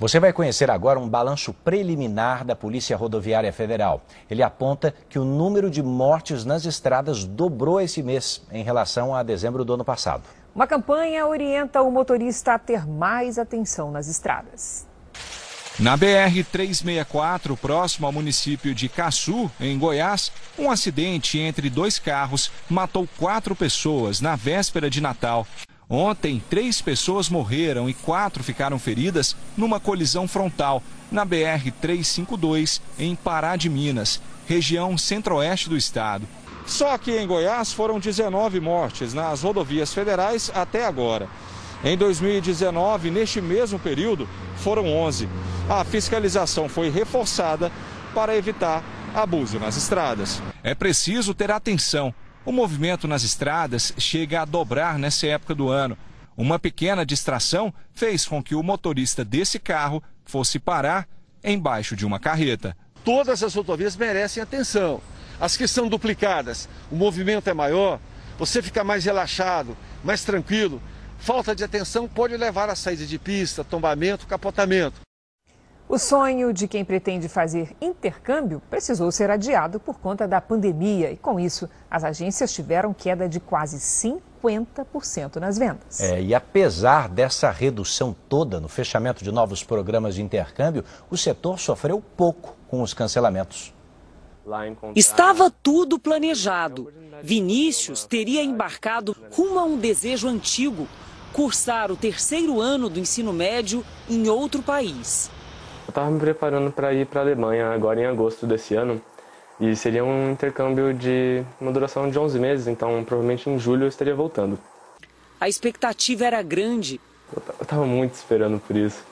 Você vai conhecer agora um balanço preliminar da Polícia Rodoviária Federal. Ele aponta que o número de mortes nas estradas dobrou esse mês em relação a dezembro do ano passado. Uma campanha orienta o motorista a ter mais atenção nas estradas. Na BR-364, próximo ao município de Caçu, em Goiás, um acidente entre dois carros matou quatro pessoas na véspera de Natal. Ontem, três pessoas morreram e quatro ficaram feridas numa colisão frontal na BR-352, em Pará de Minas, região centro-oeste do estado. Só que em Goiás foram 19 mortes nas rodovias federais até agora. Em 2019, neste mesmo período, foram 11. A fiscalização foi reforçada para evitar abuso nas estradas. É preciso ter atenção o movimento nas estradas chega a dobrar nessa época do ano. Uma pequena distração fez com que o motorista desse carro fosse parar embaixo de uma carreta. Todas as rodovias merecem atenção. As que são duplicadas, o movimento é maior, você fica mais relaxado, mais tranquilo. Falta de atenção pode levar a saída de pista, tombamento, capotamento. O sonho de quem pretende fazer intercâmbio precisou ser adiado por conta da pandemia e, com isso, as agências tiveram queda de quase 50% nas vendas. É, e apesar dessa redução toda no fechamento de novos programas de intercâmbio, o setor sofreu pouco com os cancelamentos. Estava tudo planejado. Vinícius teria embarcado rumo a um desejo antigo: cursar o terceiro ano do ensino médio em outro país. Eu estava me preparando para ir para a Alemanha agora em agosto desse ano E seria um intercâmbio de uma duração de 11 meses, então provavelmente em julho eu estaria voltando. A expectativa era grande. Eu estava muito esperando por isso.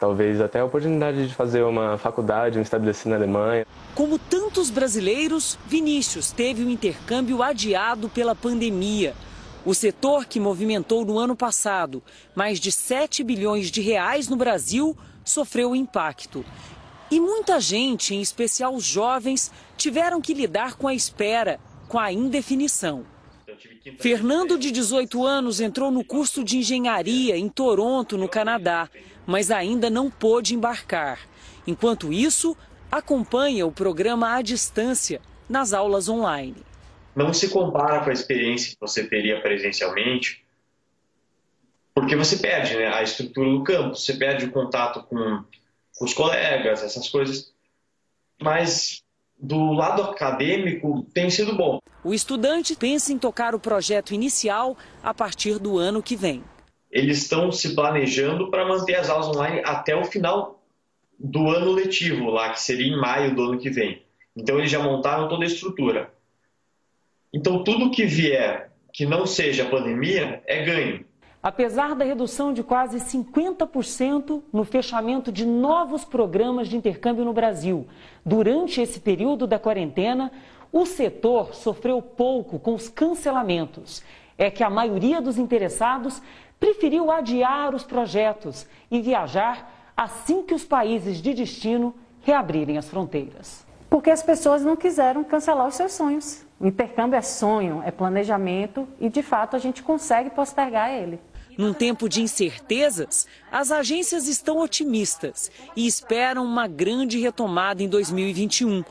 Talvez até a oportunidade de fazer uma faculdade, me estabelecer na Alemanha. Como tantos brasileiros, Vinícius teve o intercâmbio adiado pela pandemia. O setor que movimentou no ano passado mais de 7 bilhões de reais no Brasil sofreu impacto. E muita gente, em especial os jovens, tiveram que lidar com a espera, com a indefinição. Fernando, de 18 anos, entrou no curso de engenharia em Toronto, no Canadá, mas ainda não pôde embarcar. Enquanto isso, acompanha o programa à distância nas aulas online. Não se compara com a experiência que você teria presencialmente, porque você perde né, a estrutura do campus, você perde o contato com, com os colegas, essas coisas. Mas do lado acadêmico tem sido bom. O estudante pensa em tocar o projeto inicial a partir do ano que vem. Eles estão se planejando para manter as aulas online até o final do ano letivo, lá que seria em maio do ano que vem. Então eles já montaram toda a estrutura. Então tudo que vier que não seja pandemia é ganho. Apesar da redução de quase 50% no fechamento de novos programas de intercâmbio no Brasil, durante esse período da quarentena, o setor sofreu pouco com os cancelamentos. É que a maioria dos interessados preferiu adiar os projetos e viajar assim que os países de destino reabrirem as fronteiras. Porque as pessoas não quiseram cancelar os seus sonhos. Intercâmbio é sonho, é planejamento e, de fato, a gente consegue postergar ele. Num tempo de incertezas, as agências estão otimistas e esperam uma grande retomada em 2021,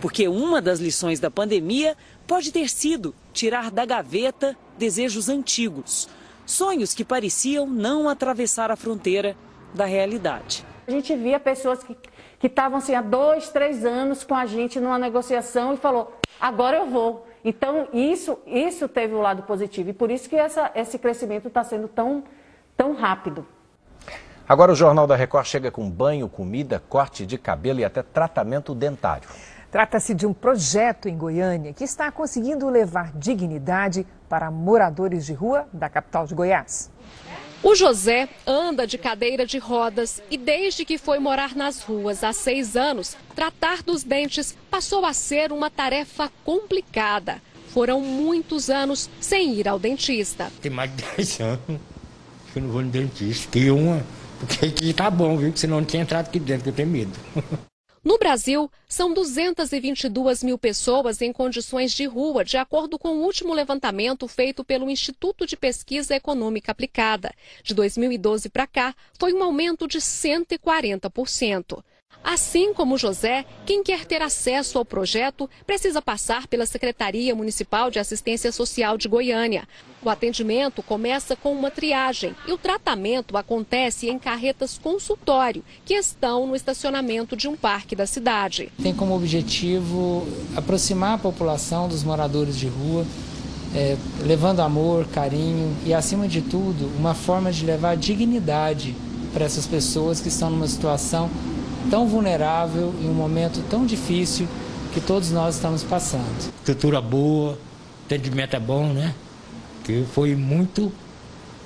porque uma das lições da pandemia pode ter sido tirar da gaveta desejos antigos, sonhos que pareciam não atravessar a fronteira da realidade. A gente via pessoas que que estavam assim há dois, três anos com a gente numa negociação e falou: agora eu vou. Então, isso, isso teve o um lado positivo e por isso que essa, esse crescimento está sendo tão, tão rápido. Agora o Jornal da Record chega com banho, comida, corte de cabelo e até tratamento dentário. Trata-se de um projeto em Goiânia que está conseguindo levar dignidade para moradores de rua da capital de Goiás. O José anda de cadeira de rodas e, desde que foi morar nas ruas há seis anos, tratar dos dentes passou a ser uma tarefa complicada. Foram muitos anos sem ir ao dentista. Tem mais de 10 anos que eu não vou no dentista. Que uma, porque aqui tá bom, viu? Que senão não tinha entrado aqui dentro, que eu tenho medo. No Brasil, são 222 mil pessoas em condições de rua, de acordo com o último levantamento feito pelo Instituto de Pesquisa Econômica Aplicada. De 2012 para cá, foi um aumento de 140%. Assim como José, quem quer ter acesso ao projeto precisa passar pela Secretaria Municipal de Assistência Social de Goiânia. O atendimento começa com uma triagem e o tratamento acontece em carretas consultório, que estão no estacionamento de um parque da cidade. Tem como objetivo aproximar a população dos moradores de rua, é, levando amor, carinho e, acima de tudo, uma forma de levar dignidade para essas pessoas que estão numa situação tão vulnerável em um momento tão difícil que todos nós estamos passando. Estrutura boa, atendimento é bom, né? Que foi muito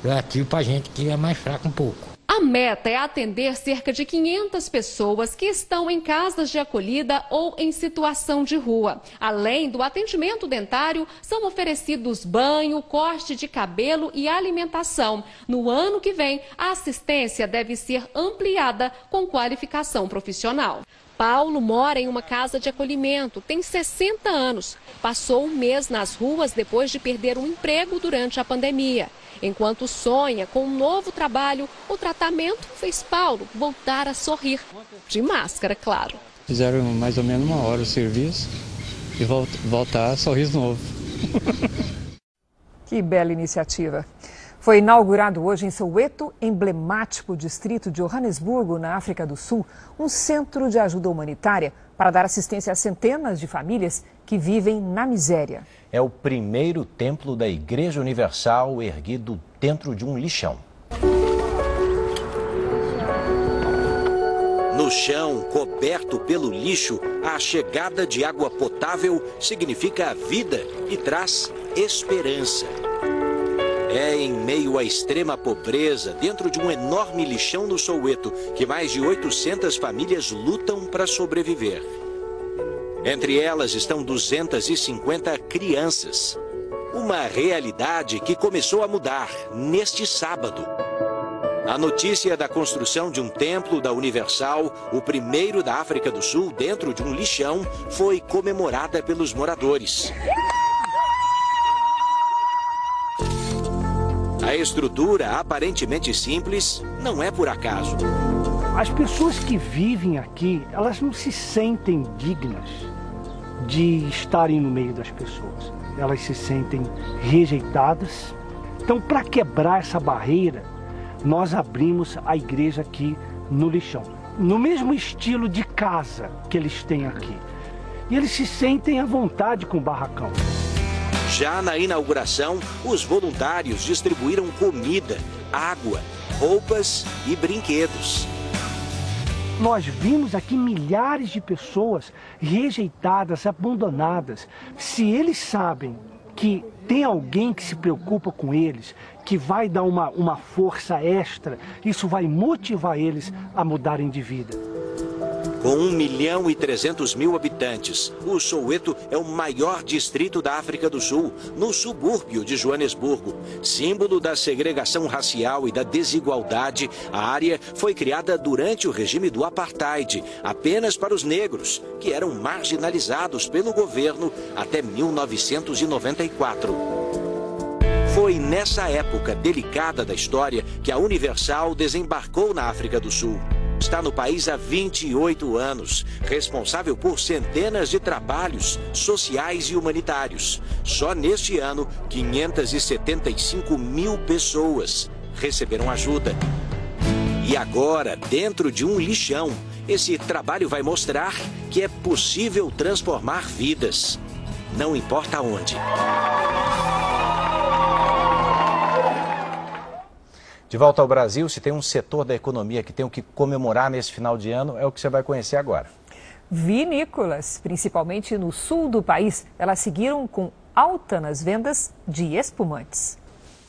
relativo para a gente que é mais fraco um pouco. Meta é atender cerca de 500 pessoas que estão em casas de acolhida ou em situação de rua. Além do atendimento dentário, são oferecidos banho, corte de cabelo e alimentação. No ano que vem, a assistência deve ser ampliada com qualificação profissional. Paulo mora em uma casa de acolhimento, tem 60 anos. Passou um mês nas ruas depois de perder um emprego durante a pandemia. Enquanto sonha com um novo trabalho, o tratamento fez Paulo voltar a sorrir. De máscara, claro. Fizeram mais ou menos uma hora o serviço e voltar a sorriso novo. que bela iniciativa. Foi inaugurado hoje em Soweto, emblemático distrito de Johannesburgo, na África do Sul, um centro de ajuda humanitária para dar assistência a centenas de famílias que vivem na miséria. É o primeiro templo da Igreja Universal erguido dentro de um lixão. No chão, coberto pelo lixo, a chegada de água potável significa vida e traz esperança. É em meio à extrema pobreza, dentro de um enorme lixão no Soueto, que mais de 800 famílias lutam para sobreviver. Entre elas estão 250 crianças. Uma realidade que começou a mudar neste sábado. A notícia da construção de um templo da Universal, o primeiro da África do Sul dentro de um lixão, foi comemorada pelos moradores. A estrutura, aparentemente simples, não é por acaso. As pessoas que vivem aqui, elas não se sentem dignas de estarem no meio das pessoas. Elas se sentem rejeitadas. Então, para quebrar essa barreira, nós abrimos a igreja aqui no lixão. No mesmo estilo de casa que eles têm aqui. E eles se sentem à vontade com o barracão. Já na inauguração, os voluntários distribuíram comida, água, roupas e brinquedos. Nós vimos aqui milhares de pessoas rejeitadas, abandonadas. Se eles sabem que tem alguém que se preocupa com eles, que vai dar uma, uma força extra, isso vai motivar eles a mudarem de vida. Com 1 milhão e 300 mil habitantes, o Soweto é o maior distrito da África do Sul, no subúrbio de Joanesburgo. Símbolo da segregação racial e da desigualdade, a área foi criada durante o regime do Apartheid, apenas para os negros, que eram marginalizados pelo governo até 1994. Foi nessa época delicada da história que a Universal desembarcou na África do Sul. Está no país há 28 anos, responsável por centenas de trabalhos sociais e humanitários. Só neste ano, 575 mil pessoas receberam ajuda. E agora, dentro de um lixão, esse trabalho vai mostrar que é possível transformar vidas. Não importa onde. De volta ao Brasil, se tem um setor da economia que tem o que comemorar nesse final de ano, é o que você vai conhecer agora. Vinícolas, principalmente no sul do país, elas seguiram com alta nas vendas de espumantes.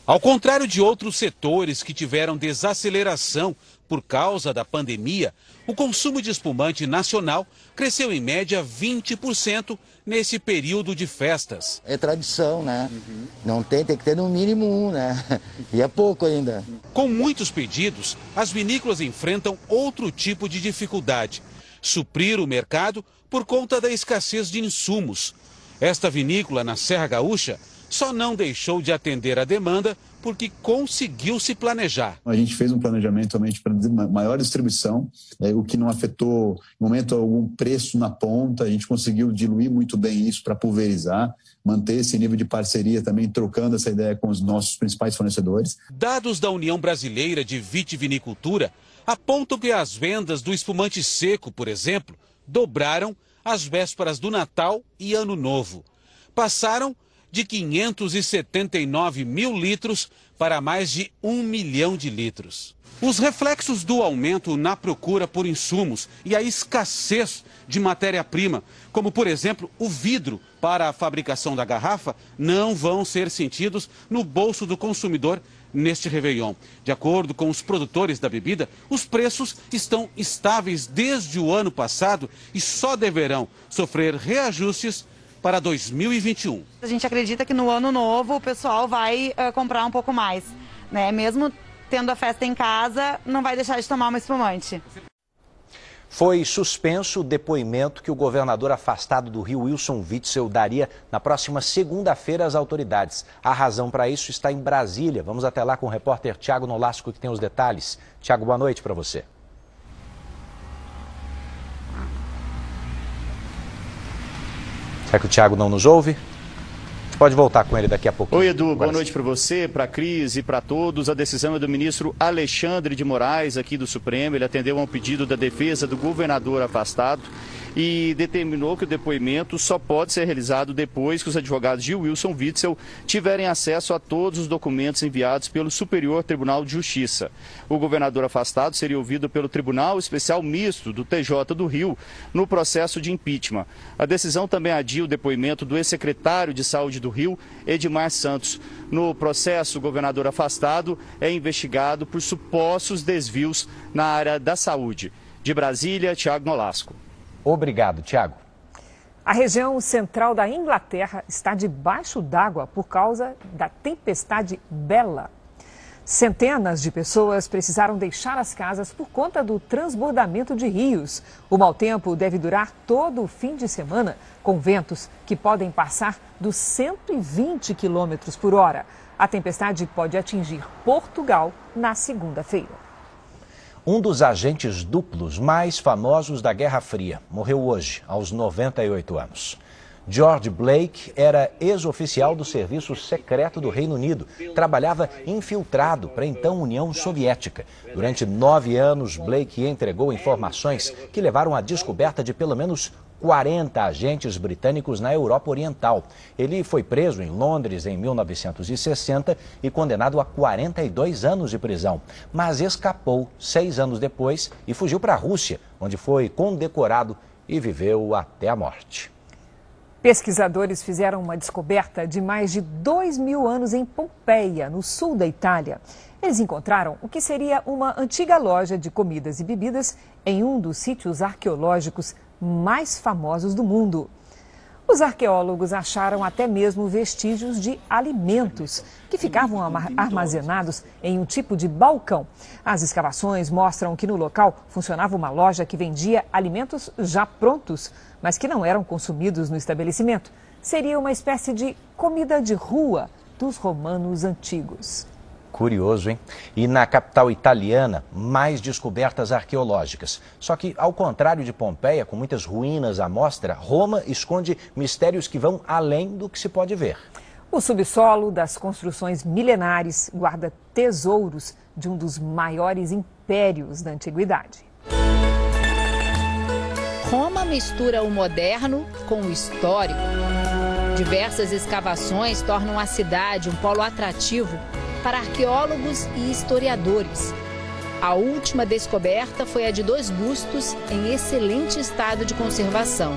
Ao contrário de outros setores que tiveram desaceleração por causa da pandemia, o consumo de espumante nacional cresceu em média 20% nesse período de festas. É tradição, né? Uhum. Não tem, tem que ter no mínimo um, né? E é pouco ainda. Com muitos pedidos, as vinícolas enfrentam outro tipo de dificuldade: suprir o mercado por conta da escassez de insumos. Esta vinícola na Serra Gaúcha só não deixou de atender a demanda porque conseguiu se planejar. A gente fez um planejamento somente para maior distribuição, é, o que não afetou, em momento algum, preço na ponta. A gente conseguiu diluir muito bem isso para pulverizar, manter esse nível de parceria também, trocando essa ideia com os nossos principais fornecedores. Dados da União Brasileira de Vitivinicultura apontam que as vendas do espumante seco, por exemplo, dobraram às vésperas do Natal e Ano Novo. Passaram de 579 mil litros para mais de um milhão de litros. Os reflexos do aumento na procura por insumos e a escassez de matéria-prima, como por exemplo o vidro para a fabricação da garrafa, não vão ser sentidos no bolso do consumidor neste Réveillon. De acordo com os produtores da bebida, os preços estão estáveis desde o ano passado e só deverão sofrer reajustes para 2021. A gente acredita que no ano novo o pessoal vai uh, comprar um pouco mais, né? Mesmo tendo a festa em casa, não vai deixar de tomar uma espumante. Foi suspenso o depoimento que o governador afastado do Rio, Wilson Witzel, daria na próxima segunda-feira às autoridades. A razão para isso está em Brasília. Vamos até lá com o repórter Tiago Nolasco, que tem os detalhes. Tiago, boa noite para você. Será que o Thiago não nos ouve? Pode voltar com ele daqui a pouco. Oi, Edu. Boa noite para você, para a Cris e para todos. A decisão é do ministro Alexandre de Moraes, aqui do Supremo. Ele atendeu a um pedido da defesa do governador afastado. E determinou que o depoimento só pode ser realizado depois que os advogados de Wilson Witzel tiverem acesso a todos os documentos enviados pelo Superior Tribunal de Justiça. O governador afastado seria ouvido pelo Tribunal Especial Misto do TJ do Rio no processo de impeachment. A decisão também adia o depoimento do ex-secretário de Saúde do Rio, Edmar Santos. No processo, o governador afastado é investigado por supostos desvios na área da saúde. De Brasília, Tiago Nolasco. Obrigado, Tiago. A região central da Inglaterra está debaixo d'água por causa da tempestade Bella. Centenas de pessoas precisaram deixar as casas por conta do transbordamento de rios. O mau tempo deve durar todo o fim de semana, com ventos que podem passar dos 120 quilômetros por hora. A tempestade pode atingir Portugal na segunda-feira. Um dos agentes duplos mais famosos da Guerra Fria morreu hoje, aos 98 anos. George Blake era ex-oficial do Serviço Secreto do Reino Unido. Trabalhava infiltrado para a então União Soviética. Durante nove anos, Blake entregou informações que levaram à descoberta de pelo menos 40 agentes britânicos na Europa Oriental. Ele foi preso em Londres em 1960 e condenado a 42 anos de prisão, mas escapou seis anos depois e fugiu para a Rússia, onde foi condecorado e viveu até a morte. Pesquisadores fizeram uma descoberta de mais de dois mil anos em Pompeia, no sul da Itália. Eles encontraram o que seria uma antiga loja de comidas e bebidas em um dos sítios arqueológicos mais famosos do mundo. Os arqueólogos acharam até mesmo vestígios de alimentos que ficavam armazenados em um tipo de balcão. As escavações mostram que no local funcionava uma loja que vendia alimentos já prontos, mas que não eram consumidos no estabelecimento. Seria uma espécie de comida de rua dos romanos antigos. Curioso, hein? E na capital italiana, mais descobertas arqueológicas. Só que, ao contrário de Pompeia, com muitas ruínas à mostra, Roma esconde mistérios que vão além do que se pode ver. O subsolo das construções milenares guarda tesouros de um dos maiores impérios da antiguidade. Roma mistura o moderno com o histórico. Diversas escavações tornam a cidade um polo atrativo para arqueólogos e historiadores. A última descoberta foi a de dois bustos em excelente estado de conservação.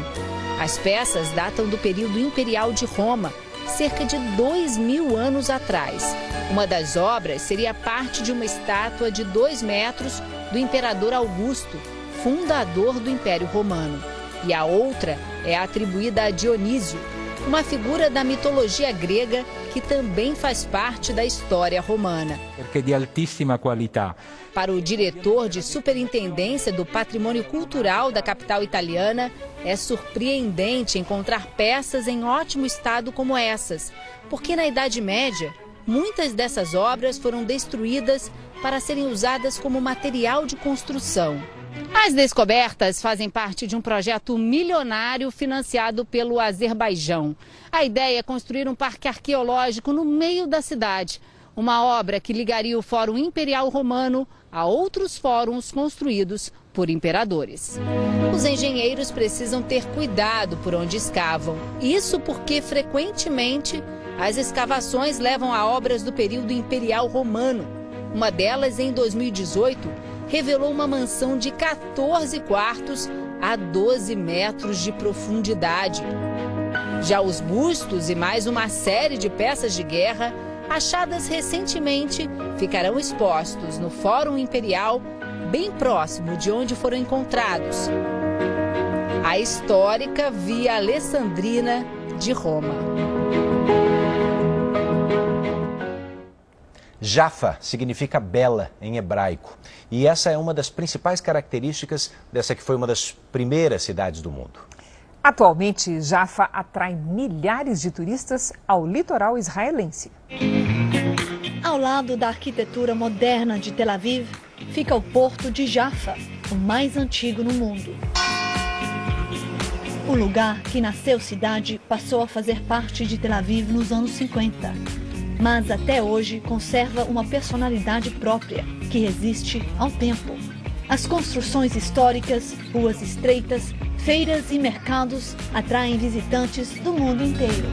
As peças datam do período imperial de Roma, cerca de dois mil anos atrás. Uma das obras seria parte de uma estátua de dois metros do imperador Augusto, fundador do Império Romano. E a outra é atribuída a Dionísio, uma figura da mitologia grega que também faz parte da história romana. Porque de altíssima qualidade. Para o diretor de Superintendência do Patrimônio Cultural da capital italiana, é surpreendente encontrar peças em ótimo estado como essas, porque na Idade Média, muitas dessas obras foram destruídas para serem usadas como material de construção. As descobertas fazem parte de um projeto milionário financiado pelo Azerbaijão. A ideia é construir um parque arqueológico no meio da cidade. Uma obra que ligaria o Fórum Imperial Romano a outros fóruns construídos por imperadores. Os engenheiros precisam ter cuidado por onde escavam. Isso porque, frequentemente, as escavações levam a obras do período imperial romano. Uma delas, em 2018, revelou uma mansão de 14 quartos a 12 metros de profundidade. Já os bustos e mais uma série de peças de guerra, achadas recentemente, ficarão expostos no Fórum Imperial, bem próximo de onde foram encontrados. A histórica Via Alessandrina de Roma. Jaffa significa bela em hebraico. E essa é uma das principais características dessa que foi uma das primeiras cidades do mundo. Atualmente, Jaffa atrai milhares de turistas ao litoral israelense. Ao lado da arquitetura moderna de Tel Aviv, fica o porto de Jaffa, o mais antigo no mundo. O lugar que nasceu cidade passou a fazer parte de Tel Aviv nos anos 50 mas até hoje conserva uma personalidade própria que resiste ao tempo. As construções históricas, ruas estreitas, feiras e mercados atraem visitantes do mundo inteiro.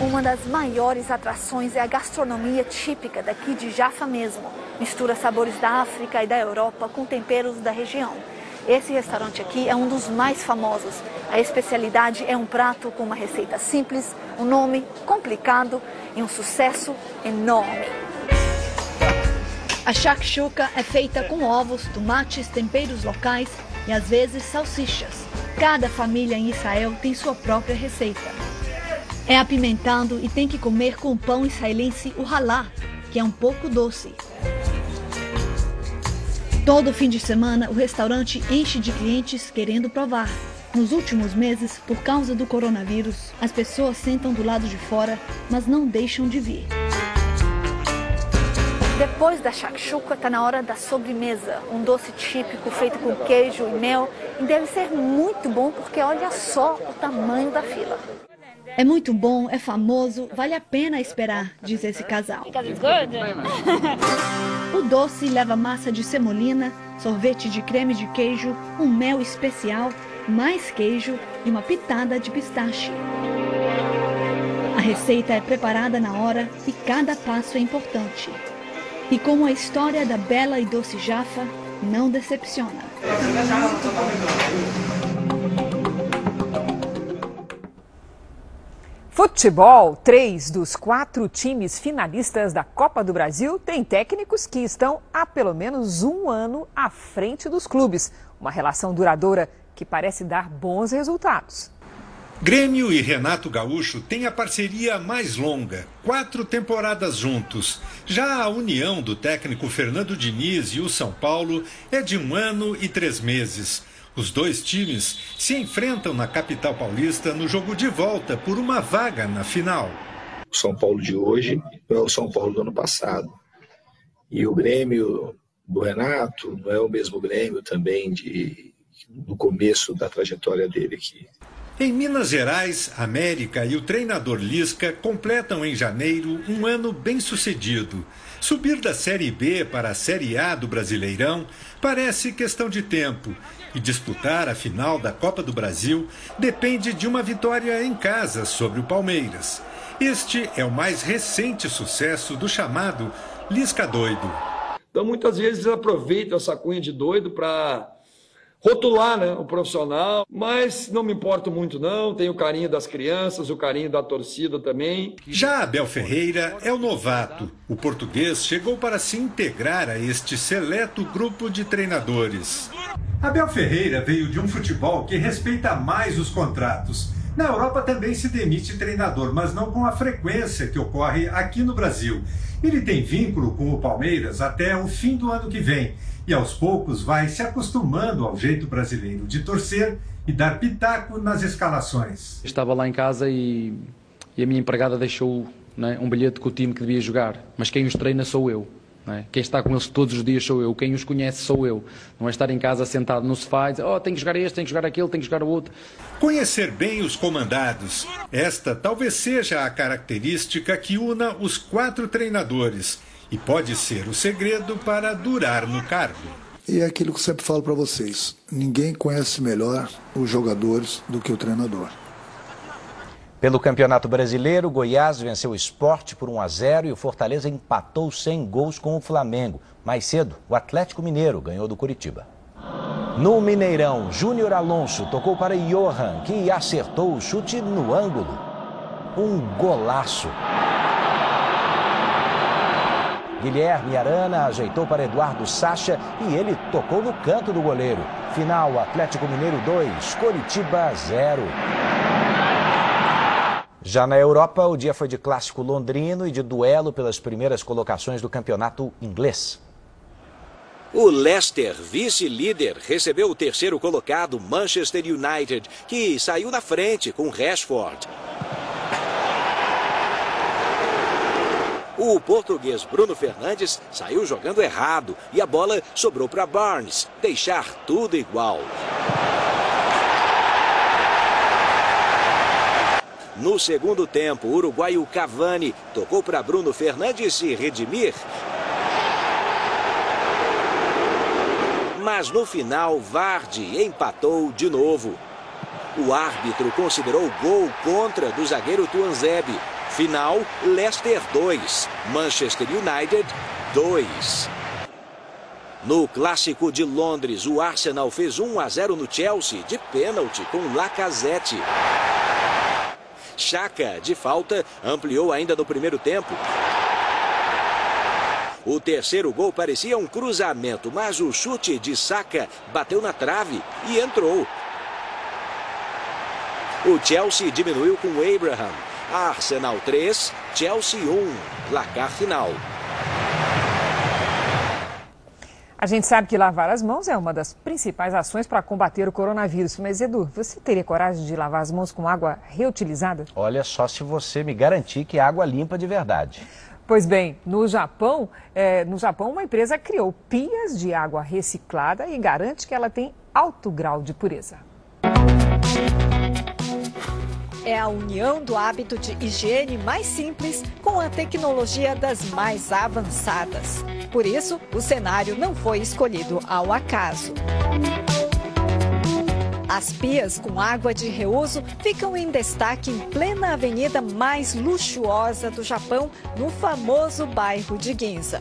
Uma das maiores atrações é a gastronomia típica daqui de Jaffa mesmo. Mistura sabores da África e da Europa com temperos da região. Esse restaurante aqui é um dos mais famosos. A especialidade é um prato com uma receita simples, um nome complicado e um sucesso enorme. A shakshuka é feita com ovos, tomates, temperos locais e às vezes salsichas. Cada família em Israel tem sua própria receita. É apimentado e tem que comer com o pão israelense o halá, que é um pouco doce. Todo fim de semana, o restaurante enche de clientes querendo provar. Nos últimos meses, por causa do coronavírus, as pessoas sentam do lado de fora, mas não deixam de vir. Depois da shakshuka, está na hora da sobremesa. Um doce típico feito com queijo e mel. E deve ser muito bom porque olha só o tamanho da fila. É muito bom, é famoso, vale a pena esperar, diz esse casal. o doce leva massa de semolina, sorvete de creme de queijo, um mel especial, mais queijo e uma pitada de pistache. A receita é preparada na hora e cada passo é importante. E como a história da bela e doce Jafa não decepciona. Futebol, três dos quatro times finalistas da Copa do Brasil têm técnicos que estão há pelo menos um ano à frente dos clubes. Uma relação duradoura que parece dar bons resultados. Grêmio e Renato Gaúcho têm a parceria mais longa, quatro temporadas juntos. Já a união do técnico Fernando Diniz e o São Paulo é de um ano e três meses. Os dois times se enfrentam na capital paulista no jogo de volta por uma vaga na final. O São Paulo de hoje não é o São Paulo do ano passado. E o Grêmio do Renato não é o mesmo Grêmio também de, do começo da trajetória dele aqui. Em Minas Gerais, América e o treinador Lisca completam em janeiro um ano bem sucedido. Subir da Série B para a Série A do Brasileirão parece questão de tempo. E disputar a final da Copa do Brasil depende de uma vitória em casa sobre o Palmeiras. Este é o mais recente sucesso do chamado Lisca Doido. Então, muitas vezes, aproveita essa cunha de doido para rotular né, o profissional, mas não me importo muito não, tenho o carinho das crianças, o carinho da torcida também. Já Abel Ferreira é o novato. O português chegou para se integrar a este seleto grupo de treinadores. Abel Ferreira veio de um futebol que respeita mais os contratos. Na Europa também se demite treinador, mas não com a frequência que ocorre aqui no Brasil. Ele tem vínculo com o Palmeiras até o fim do ano que vem e aos poucos vai se acostumando ao jeito brasileiro de torcer e dar pitaco nas escalações. Estava lá em casa e, e a minha empregada deixou né, um bilhete com o time que devia jogar, mas quem os treina sou eu. É? Quem está com eles todos os dias sou eu, quem os conhece sou eu. Não é estar em casa sentado no sofá e dizer, oh, tem que jogar este, tem que jogar aquele, tem que jogar o outro. Conhecer bem os comandados. Esta talvez seja a característica que una os quatro treinadores e pode ser o segredo para durar no cargo. E é aquilo que eu sempre falo para vocês: ninguém conhece melhor os jogadores do que o treinador. Pelo Campeonato Brasileiro, Goiás venceu o esporte por 1 a 0 e o Fortaleza empatou sem gols com o Flamengo. Mais cedo, o Atlético Mineiro ganhou do Curitiba. No Mineirão, Júnior Alonso tocou para Johan, que acertou o chute no ângulo. Um golaço. Guilherme Arana ajeitou para Eduardo Sacha e ele tocou no canto do goleiro. Final Atlético Mineiro 2, Coritiba 0. Já na Europa, o dia foi de clássico londrino e de duelo pelas primeiras colocações do campeonato inglês. O Leicester, vice-líder, recebeu o terceiro colocado, Manchester United, que saiu na frente com Rashford. O português Bruno Fernandes saiu jogando errado e a bola sobrou para Barnes, deixar tudo igual. No segundo tempo, o uruguaio Cavani tocou para Bruno Fernandes se redimir. Mas no final, Vardy empatou de novo. O árbitro considerou o gol contra do zagueiro Tuanzebe, Final, Leicester 2, Manchester United 2. No clássico de Londres, o Arsenal fez 1 a 0 no Chelsea de pênalti com Lacazette. Chaka, de falta, ampliou ainda no primeiro tempo. O terceiro gol parecia um cruzamento, mas o chute de Saka bateu na trave e entrou. O Chelsea diminuiu com Abraham. Arsenal 3, Chelsea 1. Placar final. A gente sabe que lavar as mãos é uma das principais ações para combater o coronavírus. Mas, Edu, você teria coragem de lavar as mãos com água reutilizada? Olha só se você me garantir que é água limpa de verdade. Pois bem, no Japão, é, no Japão, uma empresa criou pias de água reciclada e garante que ela tem alto grau de pureza. É a união do hábito de higiene mais simples com a tecnologia das mais avançadas. Por isso, o cenário não foi escolhido ao acaso. As pias com água de reuso ficam em destaque em plena avenida mais luxuosa do Japão, no famoso bairro de Ginza.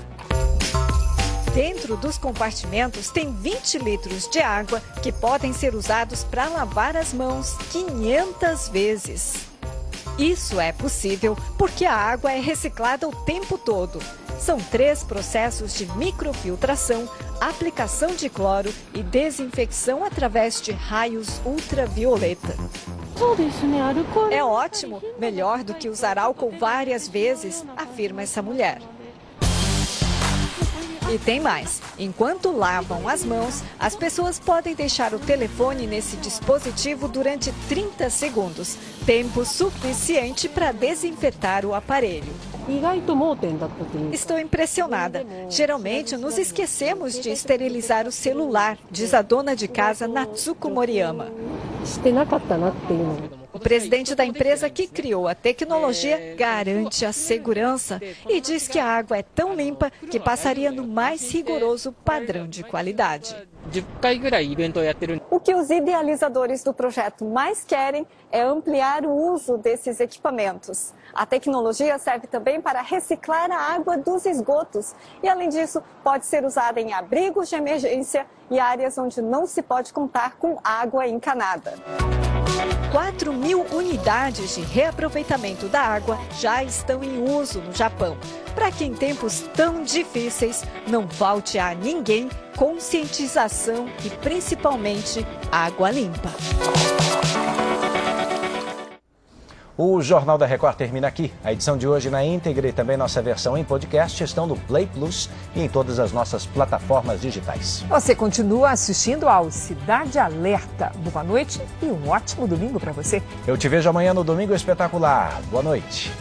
Dentro dos compartimentos tem 20 litros de água que podem ser usados para lavar as mãos 500 vezes. Isso é possível porque a água é reciclada o tempo todo. São três processos de microfiltração, aplicação de cloro e desinfecção através de raios ultravioleta. É ótimo, melhor do que usar álcool várias vezes, afirma essa mulher. E tem mais. Enquanto lavam as mãos, as pessoas podem deixar o telefone nesse dispositivo durante 30 segundos, tempo suficiente para desinfetar o aparelho. Estou impressionada. Geralmente nos esquecemos de esterilizar o celular, diz a dona de casa Natsuko Moriyama. O presidente da empresa que criou a tecnologia garante a segurança e diz que a água é tão limpa que passaria no mais rigoroso padrão de qualidade. O que os idealizadores do projeto mais querem é ampliar o uso desses equipamentos. A tecnologia serve também para reciclar a água dos esgotos e, além disso, pode ser usada em abrigos de emergência e áreas onde não se pode contar com água encanada. 4 mil unidades de reaproveitamento da água já estão em uso no Japão, para que em tempos tão difíceis não falte a ninguém conscientização e principalmente água limpa. O Jornal da Record termina aqui. A edição de hoje na íntegra e também nossa versão em podcast estão no Play Plus e em todas as nossas plataformas digitais. Você continua assistindo ao Cidade Alerta. Boa noite e um ótimo domingo para você. Eu te vejo amanhã no Domingo Espetacular. Boa noite.